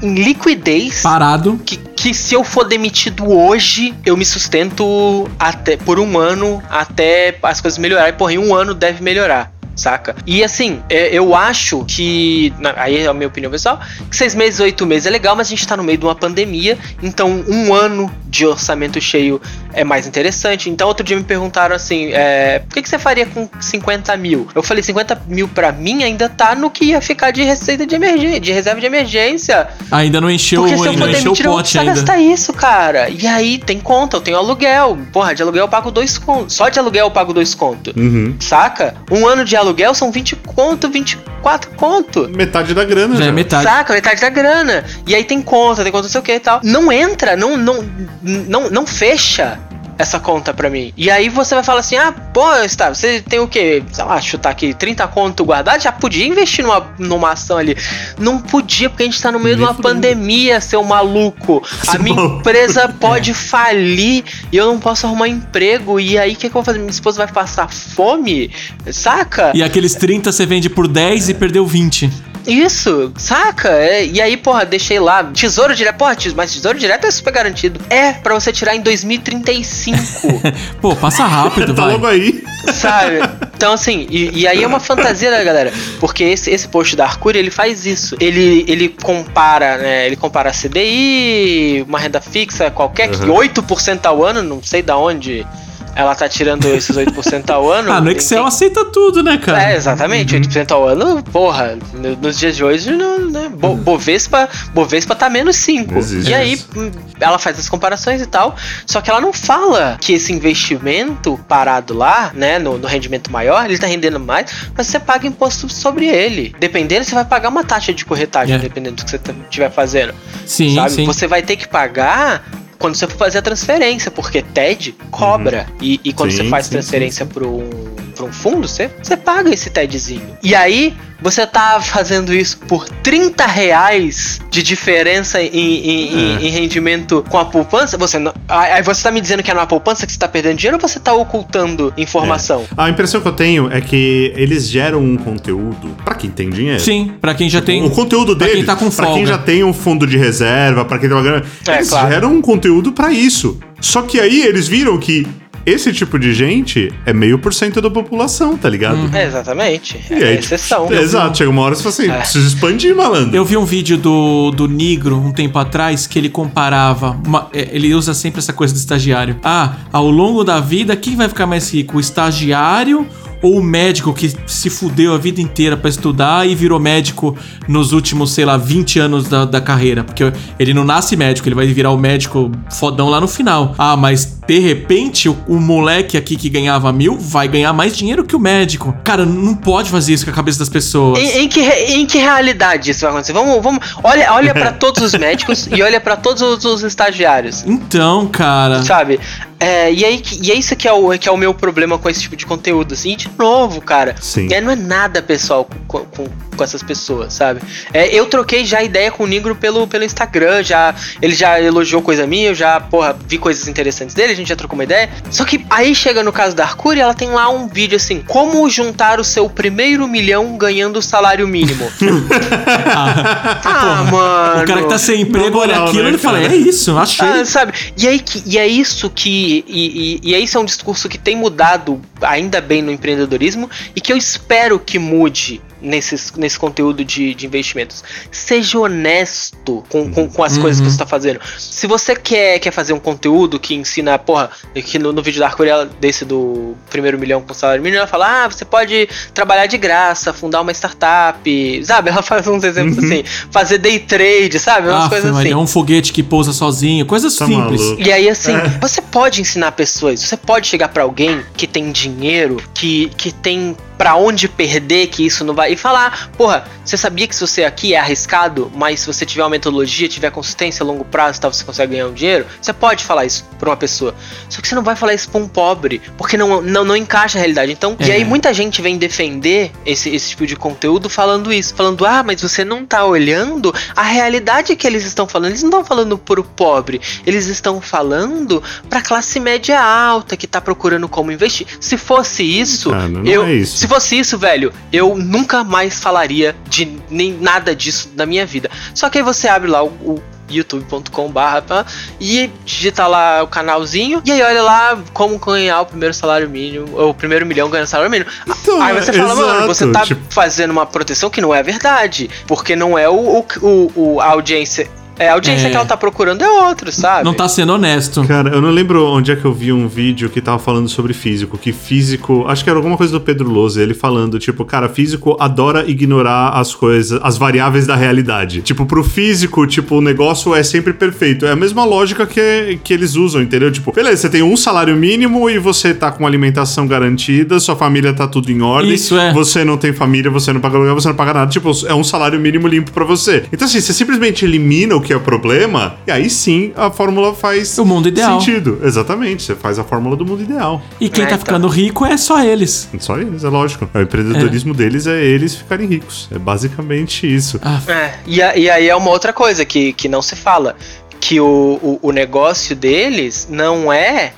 em liquidez Parado. que, que se eu for demitido hoje, eu me sustento até por um ano até as coisas melhorarem. Porra, em um ano deve melhorar. Saca? E assim, é, eu acho que. Aí é a minha opinião pessoal. Que seis meses, oito meses é legal, mas a gente tá no meio de uma pandemia. Então, um ano de orçamento cheio é mais interessante. Então, outro dia me perguntaram assim: é, por que, que você faria com 50 mil? Eu falei: 50 mil pra mim ainda tá no que ia ficar de receita de emergência, de reserva de emergência. Ainda não encheu, Porque se eu ainda encheu o eu vou pote ainda. gastar isso, cara. E aí tem conta, eu tenho aluguel. Porra, de aluguel eu pago dois contos. Só de aluguel eu pago dois contos. Uhum. Saca? Um ano de aluguel são 20 conto, 24 conto. Metade da grana, Já é metade. Saca? Metade da grana. E aí tem conta, tem conta não sei o que e tal. Não entra, não, não, não, não fecha essa conta pra mim. E aí você vai falar assim: ah, pô, está, você tem o quê? Sei lá, chutar aqui 30 conto guardado, já podia investir numa, numa ação ali. Não podia, porque a gente tá no meio de Nem uma fudendo. pandemia, seu maluco. A minha maluco. empresa pode falir e eu não posso arrumar emprego. E aí o que, que eu vou fazer? Minha esposa vai passar fome? Saca? E aqueles 30 você vende por 10 e perdeu 20. Isso, saca? É, e aí, porra, deixei lá. Tesouro direto. Porra, mas tesouro direto é super garantido. É, pra você tirar em 2035, Pô, passa rápido, Tá vai. logo aí. sabe? Então, assim, e, e aí é uma fantasia da galera. Porque esse, esse post da Arcuri, ele faz isso. Ele, ele compara, né? Ele compara a CDI, uma renda fixa qualquer, que Uhum. 8% ao ano, não sei da onde ela tá tirando esses 8% ao ano. Ah, no Excel Quem- aceita tudo, né, cara? é, exatamente, 8% ao ano, porra, no- nos dias de hoje, não, né, Bo- Bovespa, Bovespa tá menos 5. Existe E aí, hum, ela faz as comparações e tal, só que ela não fala que esse investimento parado lá, né, no, no rendimento maior, ele tá rendendo mais, mas você paga imposto sobre ele. Dependendo, você vai pagar uma taxa de corretagem, É. dependendo do que você estiver fazendo. Sim, sabe? sim. Você vai ter que pagar quando você for fazer a transferência, porque TED cobra. E, e quando Sim, você faz sim, transferência para um pra um fundo, você, você paga esse TEDzinho. E aí, você tá fazendo isso por 30 reais de diferença em, em, É. em rendimento com a poupança, você não, aí você tá me dizendo que é na poupança que você tá perdendo dinheiro ou você tá ocultando informação? A impressão que eu tenho é que eles geram um conteúdo pra quem tem dinheiro. Sim, pra quem já tem. O conteúdo pra deles, quem tá com pra quem já tem um fundo de reserva, pra quem tem uma grana, É, eles claro. geram um conteúdo pra isso. Só que aí eles viram que esse tipo de gente é meio por cento da população, tá ligado? Uhum. É, exatamente. E É aí, exceção. tipo, exato, chega uma hora e você fala assim, É. precisa expandir, malandro. Eu vi um vídeo do, do Negro um tempo atrás que ele comparava. uma- é, ele usa sempre essa coisa do estagiário. Ah, ao longo da vida, quem vai ficar mais rico? O estagiário ou o médico que se fudeu a vida inteira pra estudar e virou médico nos últimos, sei lá, 20 anos da, da carreira? Porque ele não nasce médico, ele vai virar o médico fodão lá no final. Ah, mas de repente o, o moleque aqui que ganhava mil vai ganhar mais dinheiro que o médico. Cara, não pode fazer isso com a cabeça das pessoas. Em, em que, em que realidade isso vai acontecer? Vamos, vamos, olha, olha para todos os médicos e olha pra todos os, os estagiários. Então, cara. Sabe? É, e, aí, e é isso que é, o, que é o meu problema com esse tipo de conteúdo, assim, de novo, cara. Sim. É, não é nada pessoal com, com, com essas pessoas, sabe? É, eu troquei já ideia com o Negro pelo, pelo Instagram, já, ele já elogiou coisa minha, eu já, porra, vi coisas interessantes dele, a gente já trocou uma ideia. Só que aí chega no caso da Arcuri, ela tem lá um vídeo assim, como juntar o seu primeiro milhão ganhando o salário mínimo. ah, mano. O cara que tá sem emprego olha aquilo né, e ele fala? É isso, achei. Ah, sabe? E, aí, que- e é isso que. E, e, e isso é um discurso que tem mudado ainda bem no empreendedorismo e que eu espero que mude nesses, nesse conteúdo de, de investimentos. Seja honesto com, com, com as coisas que você tá fazendo. Se você quer, quer fazer um conteúdo que ensina, porra, que no, no vídeo da Arcuriela desse do primeiro milhão com salário mínimo, ela fala: ah, você pode trabalhar de graça, fundar uma startup, sabe? Ela faz uns exemplos assim, fazer day trade, sabe? Umas Ah, coisas assim. é um foguete que pousa sozinho, coisas Tá simples. maluco. E aí, assim, você pode ensinar pessoas, você pode chegar pra alguém que tem dinheiro, que, que tem pra onde perder, que isso não vai. E falar, porra, você sabia que se você aqui é arriscado, mas se você tiver uma metodologia, tiver consistência a longo prazo e tal, você consegue ganhar um dinheiro? Você pode falar isso pra uma pessoa. Só que você não vai falar isso pra um pobre, porque não, não, não encaixa a realidade. Então, e É. aí muita gente vem defender esse, esse tipo de conteúdo falando isso. Falando, ah, mas você não tá olhando a realidade que eles estão falando. Eles não estão falando pro pobre, eles estão falando pra classe média alta que tá procurando como investir. Se fosse isso, Cara, não eu. é isso. Se fosse isso, velho, eu nunca mais falaria de nem nada disso na minha vida. Só que aí você abre lá o. o youtube.com barra e digita lá o canalzinho e aí olha lá como ganhar o primeiro salário mínimo ou o primeiro milhão ganhando salário mínimo Então, aí você fala mano exato, você tá tipo- fazendo uma proteção que não é verdade porque não é o, o- o- a audiência é a audiência É. que ela tá procurando é outro sabe Não tá sendo honesto. Cara, eu não lembro onde é que eu vi um vídeo que tava falando sobre físico, que físico, acho que era alguma coisa do Pedro Lose, ele falando, tipo, cara, físico adora ignorar as coisas, as variáveis da realidade. Tipo, pro físico, tipo, o negócio é sempre perfeito. É a mesma lógica que, que eles usam, entendeu? Tipo, beleza, você tem um salário mínimo e você tá com alimentação garantida, sua família tá tudo em ordem. Isso, é. Você não tem família, você não paga aluguel, você não paga nada. Tipo, é um salário mínimo limpo pra você. Então, assim, você simplesmente elimina o que é o problema, e aí sim a fórmula faz O mundo ideal. sentido. Exatamente, você faz a fórmula do mundo ideal. E quem É, tá então. ficando rico é só eles. Só eles, é lógico. O empreendedorismo deles é eles ficarem ricos. É basicamente isso. Ah, É, e, a- e aí é uma outra coisa que, que não se fala. Que o, o, o negócio deles não é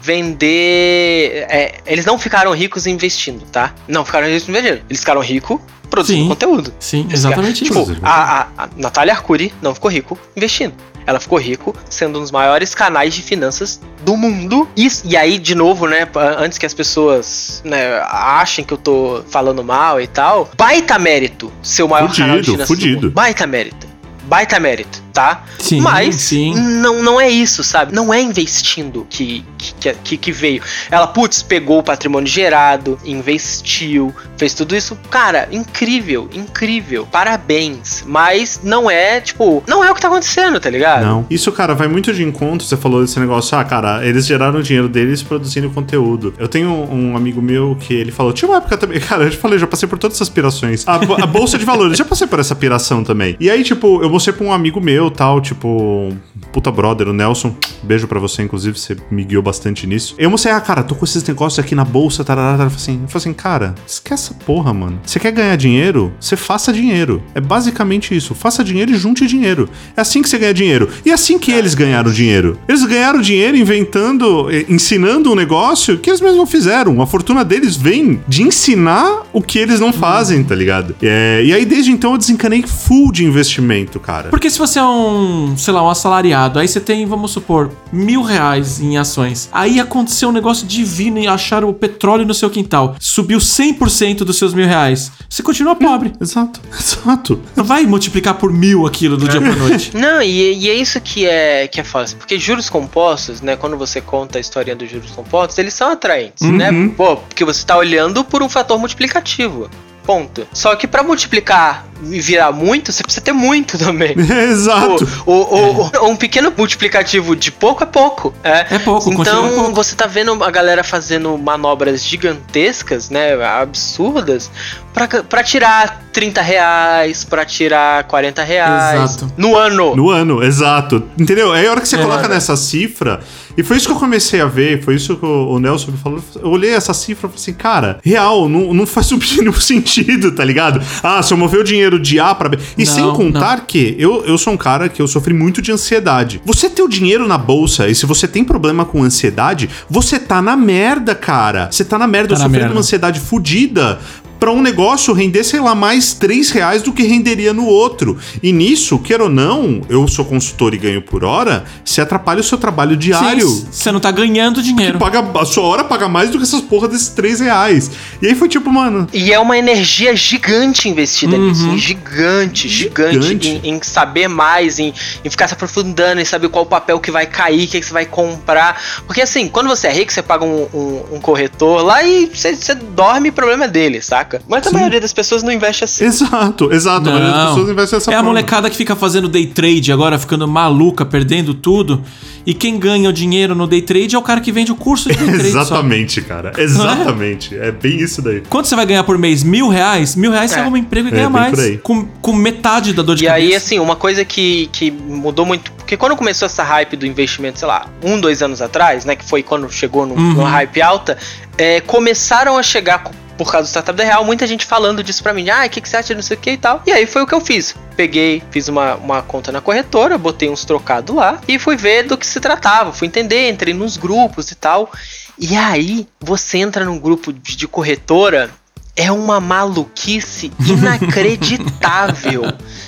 vender. é, eles não ficaram ricos investindo, tá? Não ficaram ricos investindo. Eles ficaram ricos produzindo Sim. conteúdo. sim, exatamente isso. Tipo, a, a, a Natália Arcuri não ficou rico investindo. Ela ficou rico sendo um dos maiores canais de finanças do mundo. E, e aí, de novo, né? Antes que as pessoas né, achem que eu tô falando mal e tal. Baita mérito ser o maior canal de Fudido, finanças do fudido. mundo. Baita mérito. Baita mérito, tá? Sim, Mas sim. Não, não é isso, sabe? Não é investindo que, que, que, que veio. Ela, putz, pegou o patrimônio gerado, investiu, fez tudo isso. Cara, incrível, incrível. Parabéns. Mas não é, tipo, não é o que tá acontecendo, tá ligado? Não. Isso, cara, vai muito de encontro. Você falou desse negócio. Ah, cara, eles geraram o dinheiro deles produzindo conteúdo. Eu tenho um amigo meu que ele falou. Tinha uma época também. Cara, eu te falei, já passei por todas essas pirações. A, a bolsa de valores, já passei por essa piração também. E aí, tipo, eu mostrei pra um amigo meu tal, tipo, puta brother, o Nelson, beijo pra você, inclusive, você me guiou bastante nisso. Eu mostrei, ah, cara, tô com esses negócios aqui na bolsa, tarará, tarará. Falei assim, eu falei assim, cara, esquece essa porra, mano. Você quer ganhar dinheiro? Você faça dinheiro. É basicamente isso. Faça dinheiro e junte dinheiro. É assim que você ganha dinheiro. E é assim que eles ganharam dinheiro. Eles ganharam dinheiro inventando, eh, ensinando um negócio que eles mesmos não fizeram. A fortuna deles vem de ensinar o que eles não fazem, tá ligado? É, e aí, desde então, eu desencanei full de investimento, cara. Porque se você é um, sei lá, um assalariado, aí você tem, vamos supor, mil reais em ações. Aí aconteceu um negócio divino e acharam o petróleo no seu quintal. Subiu 100% dos seus mil reais. Você continua pobre. Exato, exato. Não vai multiplicar por mil aquilo do dia pra noite. Não, e, e é isso que é, que é fácil. Porque juros compostos, né? Quando você conta a historinha dos juros compostos, eles são atraentes, né? Pô, porque você tá olhando por um fator multiplicativo. Ponto. Só que pra multiplicar e virar muito, você precisa ter muito também. exato. O, o, o- um pequeno multiplicativo de pouco é pouco. É, É pouco, Então pouco. você tá vendo a galera fazendo manobras gigantescas, né? Absurdas, pra, pra tirar 30 reais, pra tirar 40 reais. Exato. No ano. No ano, exato. Entendeu? Aí a hora que você É. coloca nessa cifra, e foi isso que eu comecei a ver, foi isso que o Nelson me falou. Eu olhei essa cifra e falei assim, cara, real, não, não faz o mínimo sentido, tá ligado? Ah, se eu mover o dinheiro de A pra B. E Não, sem contar que eu, eu sou um cara que eu sofri muito de ansiedade. Você ter o dinheiro na bolsa e se você tem problema com ansiedade, você tá na merda, cara. Você tá na merda, Tá eu sofri de uma ansiedade fodida pra um negócio render, sei lá, mais 3 reais do que renderia no outro. E nisso, queira ou não, eu sou consultor e ganho por hora, você atrapalha o seu trabalho diário. Você não tá ganhando dinheiro. Paga, a sua hora paga mais do que essas porra desses 3 reais. E aí foi tipo, mano. E é uma energia gigante investida Uhum. nisso. Gigante, gigante. Gigante. Em, em saber mais, em, em ficar se aprofundando, em saber qual papel que vai cair, o que, que você vai comprar. Porque assim, quando você é rico, você paga um, um- um corretor lá e você, você dorme e o problema é dele, saca? Mas a maioria das pessoas não investe assim. Exato, exato. A maioria das Não. pessoas investem dessa É a forma. molecada que fica fazendo day trade agora, ficando maluca, perdendo tudo. E quem ganha o dinheiro no day trade é o cara que vende o curso de day trade. só. Exatamente, cara. Exatamente. É bem isso daí. Quanto você vai ganhar por mês? Mil reais? Mil reais você É. arruma um emprego e É, ganha mais. por aí. Com, com metade da dor de E cabeça. aí, assim, uma coisa que, que mudou muito. Porque quando começou essa hype do investimento, sei lá, um, dois anos atrás, né? Que foi quando chegou num- Uhum. numa hype alta, é, começaram a chegar. Por causa do Startup da Real, muita gente falando disso pra mim. Ah, o que, que você acha, não sei o que e tal. E aí foi o que eu fiz. Peguei, fiz uma, uma conta na corretora, botei uns trocados lá e fui ver do que se tratava. Fui entender, entrei nos grupos e tal. E aí, você entra num grupo de, de corretora, é uma maluquice inacreditável.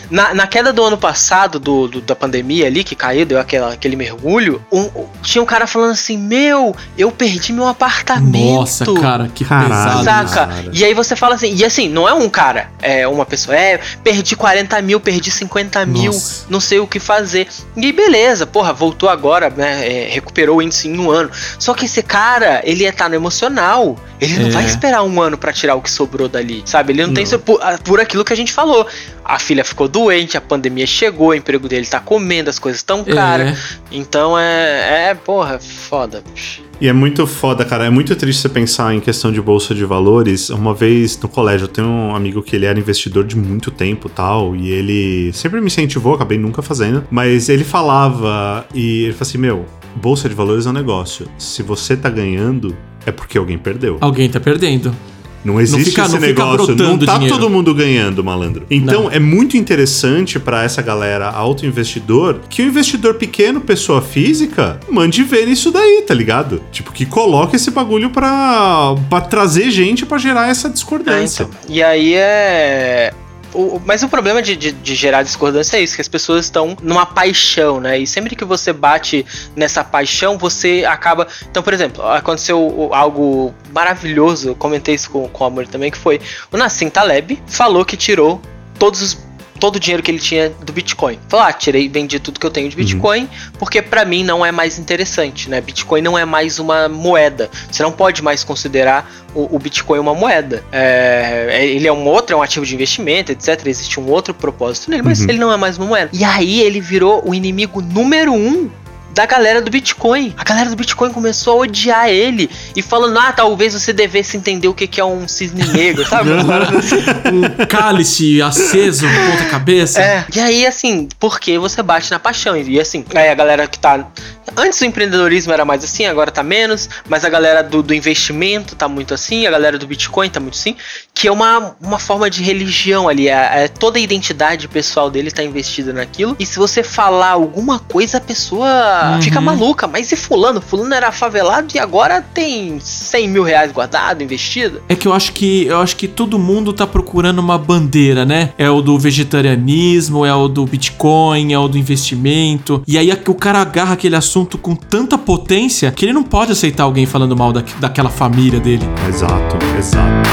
Na, na queda do ano passado, do, do- da pandemia ali, que caiu, deu aquela, aquele mergulho, um- tinha um cara falando assim: Meu, eu perdi meu apartamento. Nossa, cara, que Caralho. pesado. Saca? cara. E aí você fala assim, e assim, não é um cara, é uma pessoa, é, perdi 40 mil, perdi 50 mil, Nossa. não sei o que fazer. E beleza, porra, voltou agora, né? é, recuperou o índice em um ano. Só que esse cara, ele ia estar no emocional. Ele não É. vai esperar um ano pra tirar o que sobrou dali, sabe? Ele não, tem Não. isso por, ah, por aquilo que a gente falou. A filha ficou doente, a pandemia chegou, o emprego dele tá comendo, as coisas tão caras. É. Então é, é, porra, foda. bicho. E é muito foda, cara. É muito triste você pensar em questão de bolsa de valores. Uma vez no colégio, eu tenho um amigo que ele era investidor de muito tempo tal. E ele sempre me incentivou, acabei nunca fazendo. Mas ele falava, e ele falou assim: Meu, bolsa de valores é um negócio. Se você tá ganhando, é porque alguém perdeu. Alguém tá perdendo. Não existe fica- esse não fica negócio. Não tá dinheiro. todo mundo ganhando, malandro. Então Não. é muito interessante pra essa galera auto-investidor que o investidor pequeno, pessoa física, mande ver nisso daí, tá ligado? Tipo, que coloque esse bagulho pra, pra trazer gente pra gerar essa É, discordância. então. E aí é. O- mas o problema de, de- de gerar discordância é isso, que as pessoas estão numa paixão, né? E sempre que você bate nessa paixão, você acaba. Então, por exemplo, aconteceu algo maravilhoso, eu comentei isso com, com o Amor também, que foi o Nassim Taleb falou que tirou todos os. Todo o dinheiro que ele tinha do Bitcoin. Falou, ah, tirei, vendi tudo que eu tenho de Bitcoin, porque pra mim não é mais interessante, né? Bitcoin não é mais uma moeda. Você não pode mais considerar o, o Bitcoin uma moeda. É, é- ele é um outro, é um ativo de investimento, etc. Existe um outro propósito nele, mas Uhum. ele não é mais uma moeda. E aí ele virou o inimigo número um da galera do Bitcoin. A galera do Bitcoin começou a odiar ele e falando, ah, talvez você devesse entender o que que é um cisne negro, sabe? Um cálice aceso, ponta cabeça. É, e aí, assim, porque você bate na paixão. E assim, aí a galera que tá. Antes o empreendedorismo era mais assim, agora tá menos, mas a galera do, do investimento tá muito assim, a galera do Bitcoin tá muito assim, que é uma, uma forma de religião ali. É, é toda a identidade pessoal dele tá investida naquilo. E se você falar alguma coisa, a pessoa Uhum. fica maluca. Mas e fulano? Fulano era favelado e agora tem 100 mil reais guardado, investido? É que eu acho que eu acho que todo mundo tá procurando uma bandeira, né? É o do vegetarianismo, é o do Bitcoin, é o do investimento. E aí o cara agarra aquele assunto com tanta potência que ele não pode aceitar alguém falando mal da, daquela família dele. Exato, exato.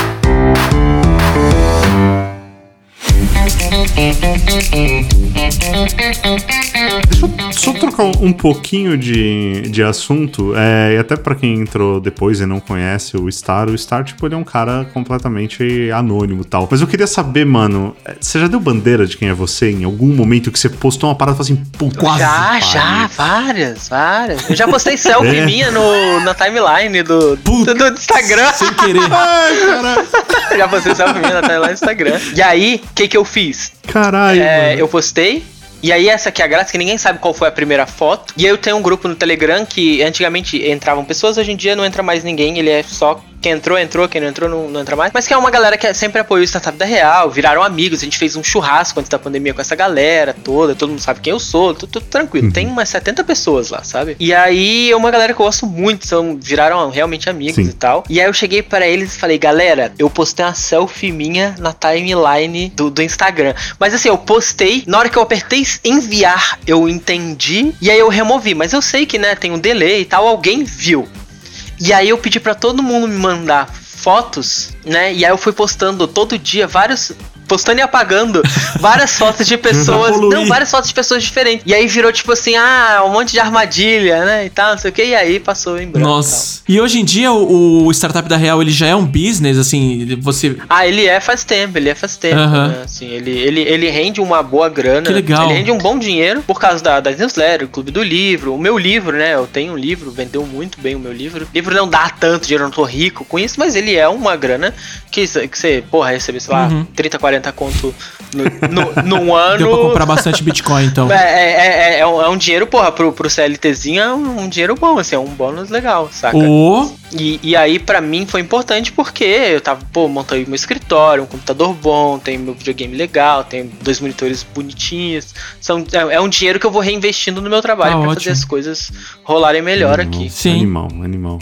Deixa eu só trocar um pouquinho de, de assunto. É, e até pra quem entrou depois e não conhece o Star, o Star, tipo, ele é um cara completamente anônimo e tal. Mas eu queria saber, mano, é, você já deu bandeira de quem é você em algum momento que você postou uma parada e falou assim, puta, Quase já, já, várias, várias. Eu já postei selfie É? minha no, na timeline do, Puta, do, do Instagram. Sem querer. Ai, caralho. já postei selfie minha na timeline do Instagram. E aí, o que que eu fiz? Caralho. É, eu postei. E aí, essa aqui é a graça, que ninguém sabe qual foi a primeira foto. E aí, eu tenho um grupo no Telegram que antigamente entravam pessoas, hoje em dia não entra mais ninguém, ele é só. Quem entrou, entrou, quem não entrou, não, não entra mais. Mas que é uma galera que sempre apoiou o Startup da Real, viraram amigos. A gente fez um churrasco antes da pandemia com essa galera toda, todo mundo sabe quem eu sou, tudo, tudo tranquilo. Tem umas 70 pessoas lá, sabe? E aí, é uma galera que eu gosto muito, são, viraram realmente amigos Sim. e tal. E aí, eu cheguei pra eles e falei, galera, eu postei uma selfie minha na timeline do, do Instagram. Mas assim, eu postei, na hora que eu apertei enviar, eu entendi, e aí eu removi. Mas eu sei que, né, tem um delay e tal, alguém viu. E aí eu pedi pra todo mundo me mandar fotos, né? E aí eu fui postando todo dia vários. Postando e apagando várias fotos de pessoas. Não, várias fotos de pessoas diferentes. E aí virou tipo assim, ah, um monte de armadilha, né? E tal, não sei o que. E aí passou em branco. e. Nossa. E hoje em dia o, o startup da Real ele já é um business, assim, você Ah, ele é faz tempo, ele é faz tempo, Aham. né? Assim, ele, ele, ele rende uma boa grana. Que legal. Ele rende um bom dinheiro por causa da, das newsletters, o clube do livro, o meu livro, né? Eu tenho um livro, vendeu muito bem o meu livro. O livro não dá tanto dinheiro, eu não tô rico com isso, mas ele é uma grana que, que você, porra, receber, sei lá, Uhum. 30, 40 conto no, no, num ano. deu pra comprar bastante Bitcoin, então. É, é, é, é um, é um dinheiro, porra, pro, pro CLTzinho é um, um dinheiro bom, assim, é um bônus legal, saca? Ô, E, e aí, pra mim, foi importante porque eu tava, pô, montei meu escritório, um computador bom, tem meu videogame legal, tem dois monitores bonitinhos. São, é, é um dinheiro que eu vou reinvestindo no meu trabalho Ah, pra ótimo. fazer as coisas rolarem melhor aqui. Sim. Animal, animal.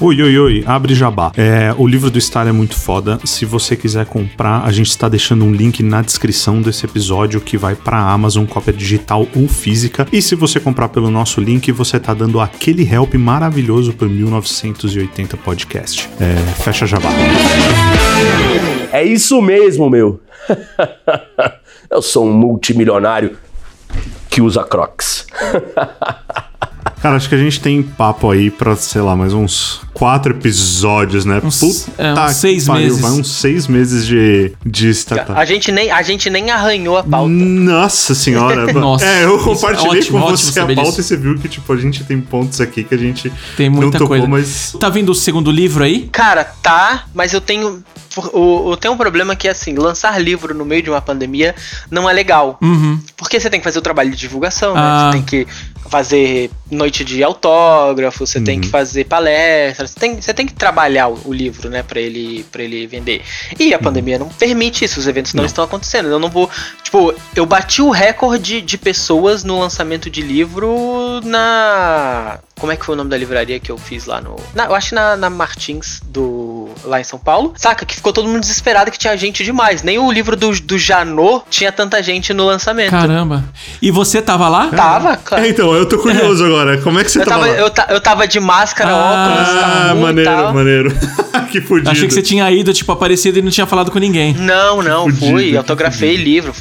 Oi, oi, oi, abre jabá. É, o livro do Star é muito foda. Se você quiser comprar, a gente está deixando um link na descrição desse episódio que vai pra Amazon, cópia digital ou física. E se você comprar pelo nosso link, você tá dando aquele help maravilhoso pro 1980 podcast. É, fecha jabá. É isso mesmo, meu. Eu sou um multimilionário que usa Crocs. Cara, acho que a gente tem papo aí pra, sei lá, mais uns quatro episódios, né? Uns- é, uns seis pariu, meses. Vai uns seis meses de, de startup. A gente, nem, a gente nem arranhou a pauta. Nossa senhora. Nossa, é, eu isso- compartilhei ótimo, com você a pauta disso. e você viu que, tipo, a gente tem pontos aqui que a gente tem não muita tocou, coisa. mas... Tá vindo o segundo livro aí? Cara, tá, mas eu tenho. Eu tenho um problema que, assim, lançar livro no meio de uma pandemia não é legal. Uhum. Porque você tem que fazer o trabalho de divulgação, né? Ah. Você tem que fazer noite de autógrafo, você tem que fazer palestras, você tem, você tem que trabalhar o, o livro, né, pra ele, pra ele vender. E a pandemia não permite isso, os eventos não, estão acontecendo. Eu não vou. Tipo, eu bati o recorde de pessoas no lançamento de livro na. Como é que foi o nome da livraria que eu fiz lá no. na- eu acho que na, na Martins, do. lá em São Paulo. Saca? Que ficou todo mundo desesperado que tinha gente demais. Nem o livro do, do Janot tinha tanta gente no lançamento. Caramba. E você tava lá? Tava, cara. É, então, eu tô curioso agora. Como é que você Eu tava, tava, lá? eu, ta- eu tava de máscara, Ah, óculos, Ah, maneiro, tal. maneiro. que fudido. Achei que você tinha ido, tipo, aparecido e não tinha falado com ninguém. Não, não, Fudido, fui, autografei fudido. livro,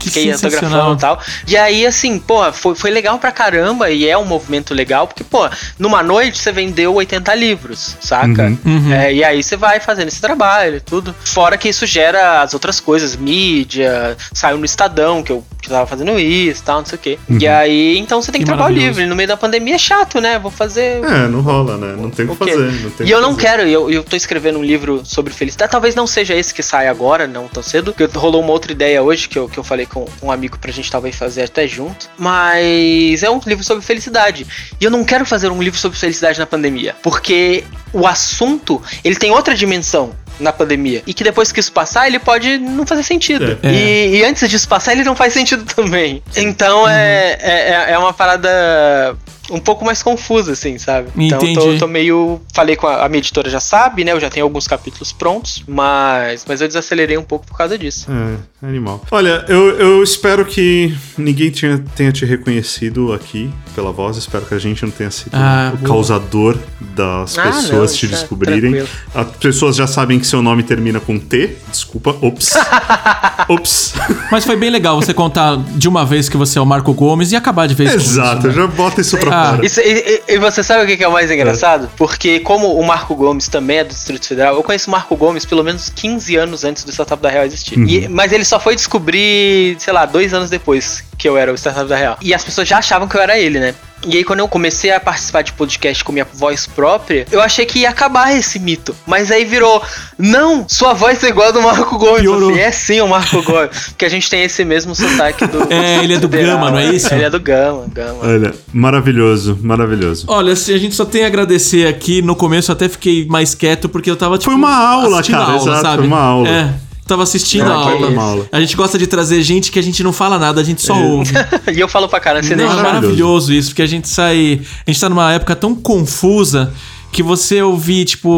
fiquei autografando e tal. E aí, assim, porra, foi, foi legal pra caramba e é um movimento legal, porque, pô, numa noite você vendeu 80 livros, saca? Uhum. Uhum. É, e aí você vai fazendo esse trabalho e tudo. Fora que isso gera as outras coisas, mídia, saiu no Estadão, que eu que tava fazendo isso e tal, não sei o quê. Uhum. E aí, então você tem que, que trabalhar livre. No meio da pandemia é chato, né? Vou fazer. É, não rola, né? Não tem o que fazer. e eu não quero, eu, eu tô escrevendo um livro sobre felicidade. Talvez não seja esse que sai agora, não tão cedo. Porque rolou uma outra ideia hoje que eu, que eu falei com um amigo pra gente talvez fazer até junto. Mas é um livro sobre felicidade. E eu não quero fazer um livro sobre felicidade na pandemia. Porque o assunto, ele tem outra dimensão na pandemia. E que depois que isso passar, ele pode não fazer sentido. É. E, e, antes disso passar, ele não faz sentido também. Então uhum. é, é, é uma parada um pouco mais confusa, assim, sabe? Entendi. Então tô, tô, meio. Falei com a, a, minha editora já sabe, né? Eu já tenho alguns capítulos prontos, mas, mas eu desacelerei um pouco por causa disso. É, animal. Olha, eu, eu espero que ninguém tinha, tenha te reconhecido aqui pela voz. Espero que a gente não tenha sido ah, o boa. causador das ah, pessoas não, te é descobrirem. As pessoas já sabem que seu nome termina com T. Desculpa, ops. ops. Mas foi bem legal você contar de uma vez que você é o Marco Gomes e acabar de vez Exato, isso, né? já bota isso pra ah, isso, e, e, você sabe o que é o mais engraçado? É. Porque como o Marco Gomes também é do Distrito Federal, eu conheço o Marco Gomes pelo menos 15 anos antes do Startup da Real existir. Uhum. E, mas ele só foi descobrir, sei lá, dois anos depois que eu era o Startup da Real. E as pessoas já achavam que eu era ele, né? E aí, quando eu comecei a participar de podcast com minha voz própria, eu achei que ia acabar esse mito. Mas aí virou, não, sua voz é igual a do Marco Gomes. Piorou. Assim, é sim o Marco Gomes. Porque a gente tem esse mesmo sotaque do. É, ele é do Gama, não é isso? Ele é do Gama, Gama. Olha, maravilhoso, maravilhoso. Olha, assim, a gente só tem a agradecer aqui. No começo eu até fiquei mais quieto, porque eu tava, tipo. Foi uma aula, cara, aula, exato, sabe? Foi uma aula. É tava assistindo a aula. aula. A gente gosta de trazer gente que a gente não fala nada, a gente só é. ouve. e eu falo pra cara, você não, É maravilhoso isso, porque a gente sai. A gente tá numa época tão confusa que você ouvir, tipo,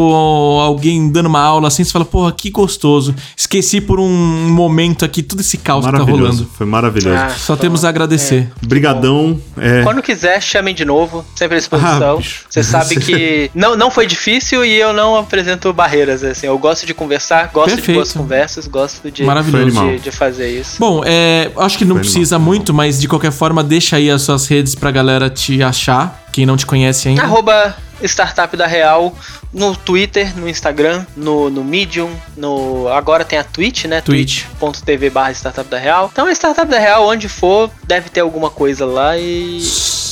alguém dando uma aula assim, você fala, porra, que gostoso. Esqueci por um momento aqui todo esse caos que tá rolando. Foi maravilhoso. Ah, Só temos a agradecer. É. Brigadão. É... Quando quiser, chamem de novo. Sempre à disposição. Ah, você sabe que não, não foi difícil e eu não apresento barreiras, assim. Eu gosto de conversar, gosto Perfeito. de boas conversas, gosto de, de, de, fazer isso. Bom, é, acho que não foi precisa animal. muito, mas de qualquer forma, deixa aí as suas redes pra galera te achar. Quem não te conhece ainda. Arroba Startup da Real no Twitter, no Instagram, no, no Medium, no agora tem a Twitch, né? Twitch.tv barra Startup da Real. Então a Startup da Real, onde for, deve ter alguma coisa lá e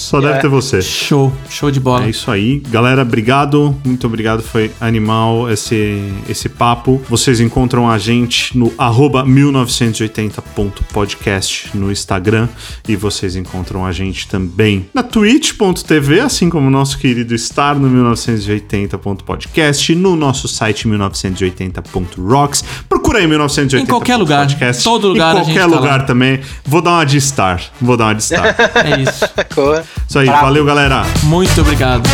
só deve é. ter você. Show, show de bola. É isso aí. Galera, obrigado. Muito obrigado. Foi animal esse, esse papo. Vocês encontram a gente no 1980.podcast no Instagram. E vocês encontram a gente também na twitch.tv, assim como o nosso querido Star no 1980.podcast, no nosso site 1980.rocks. Procura aí 1980. Em qualquer lugar. Podcast. Todo lugar. Em qualquer lugar tá também. Vou dar uma de Star. Vou dar uma de Star. é isso. Isso aí, Bravo. valeu, galera. Muito obrigado.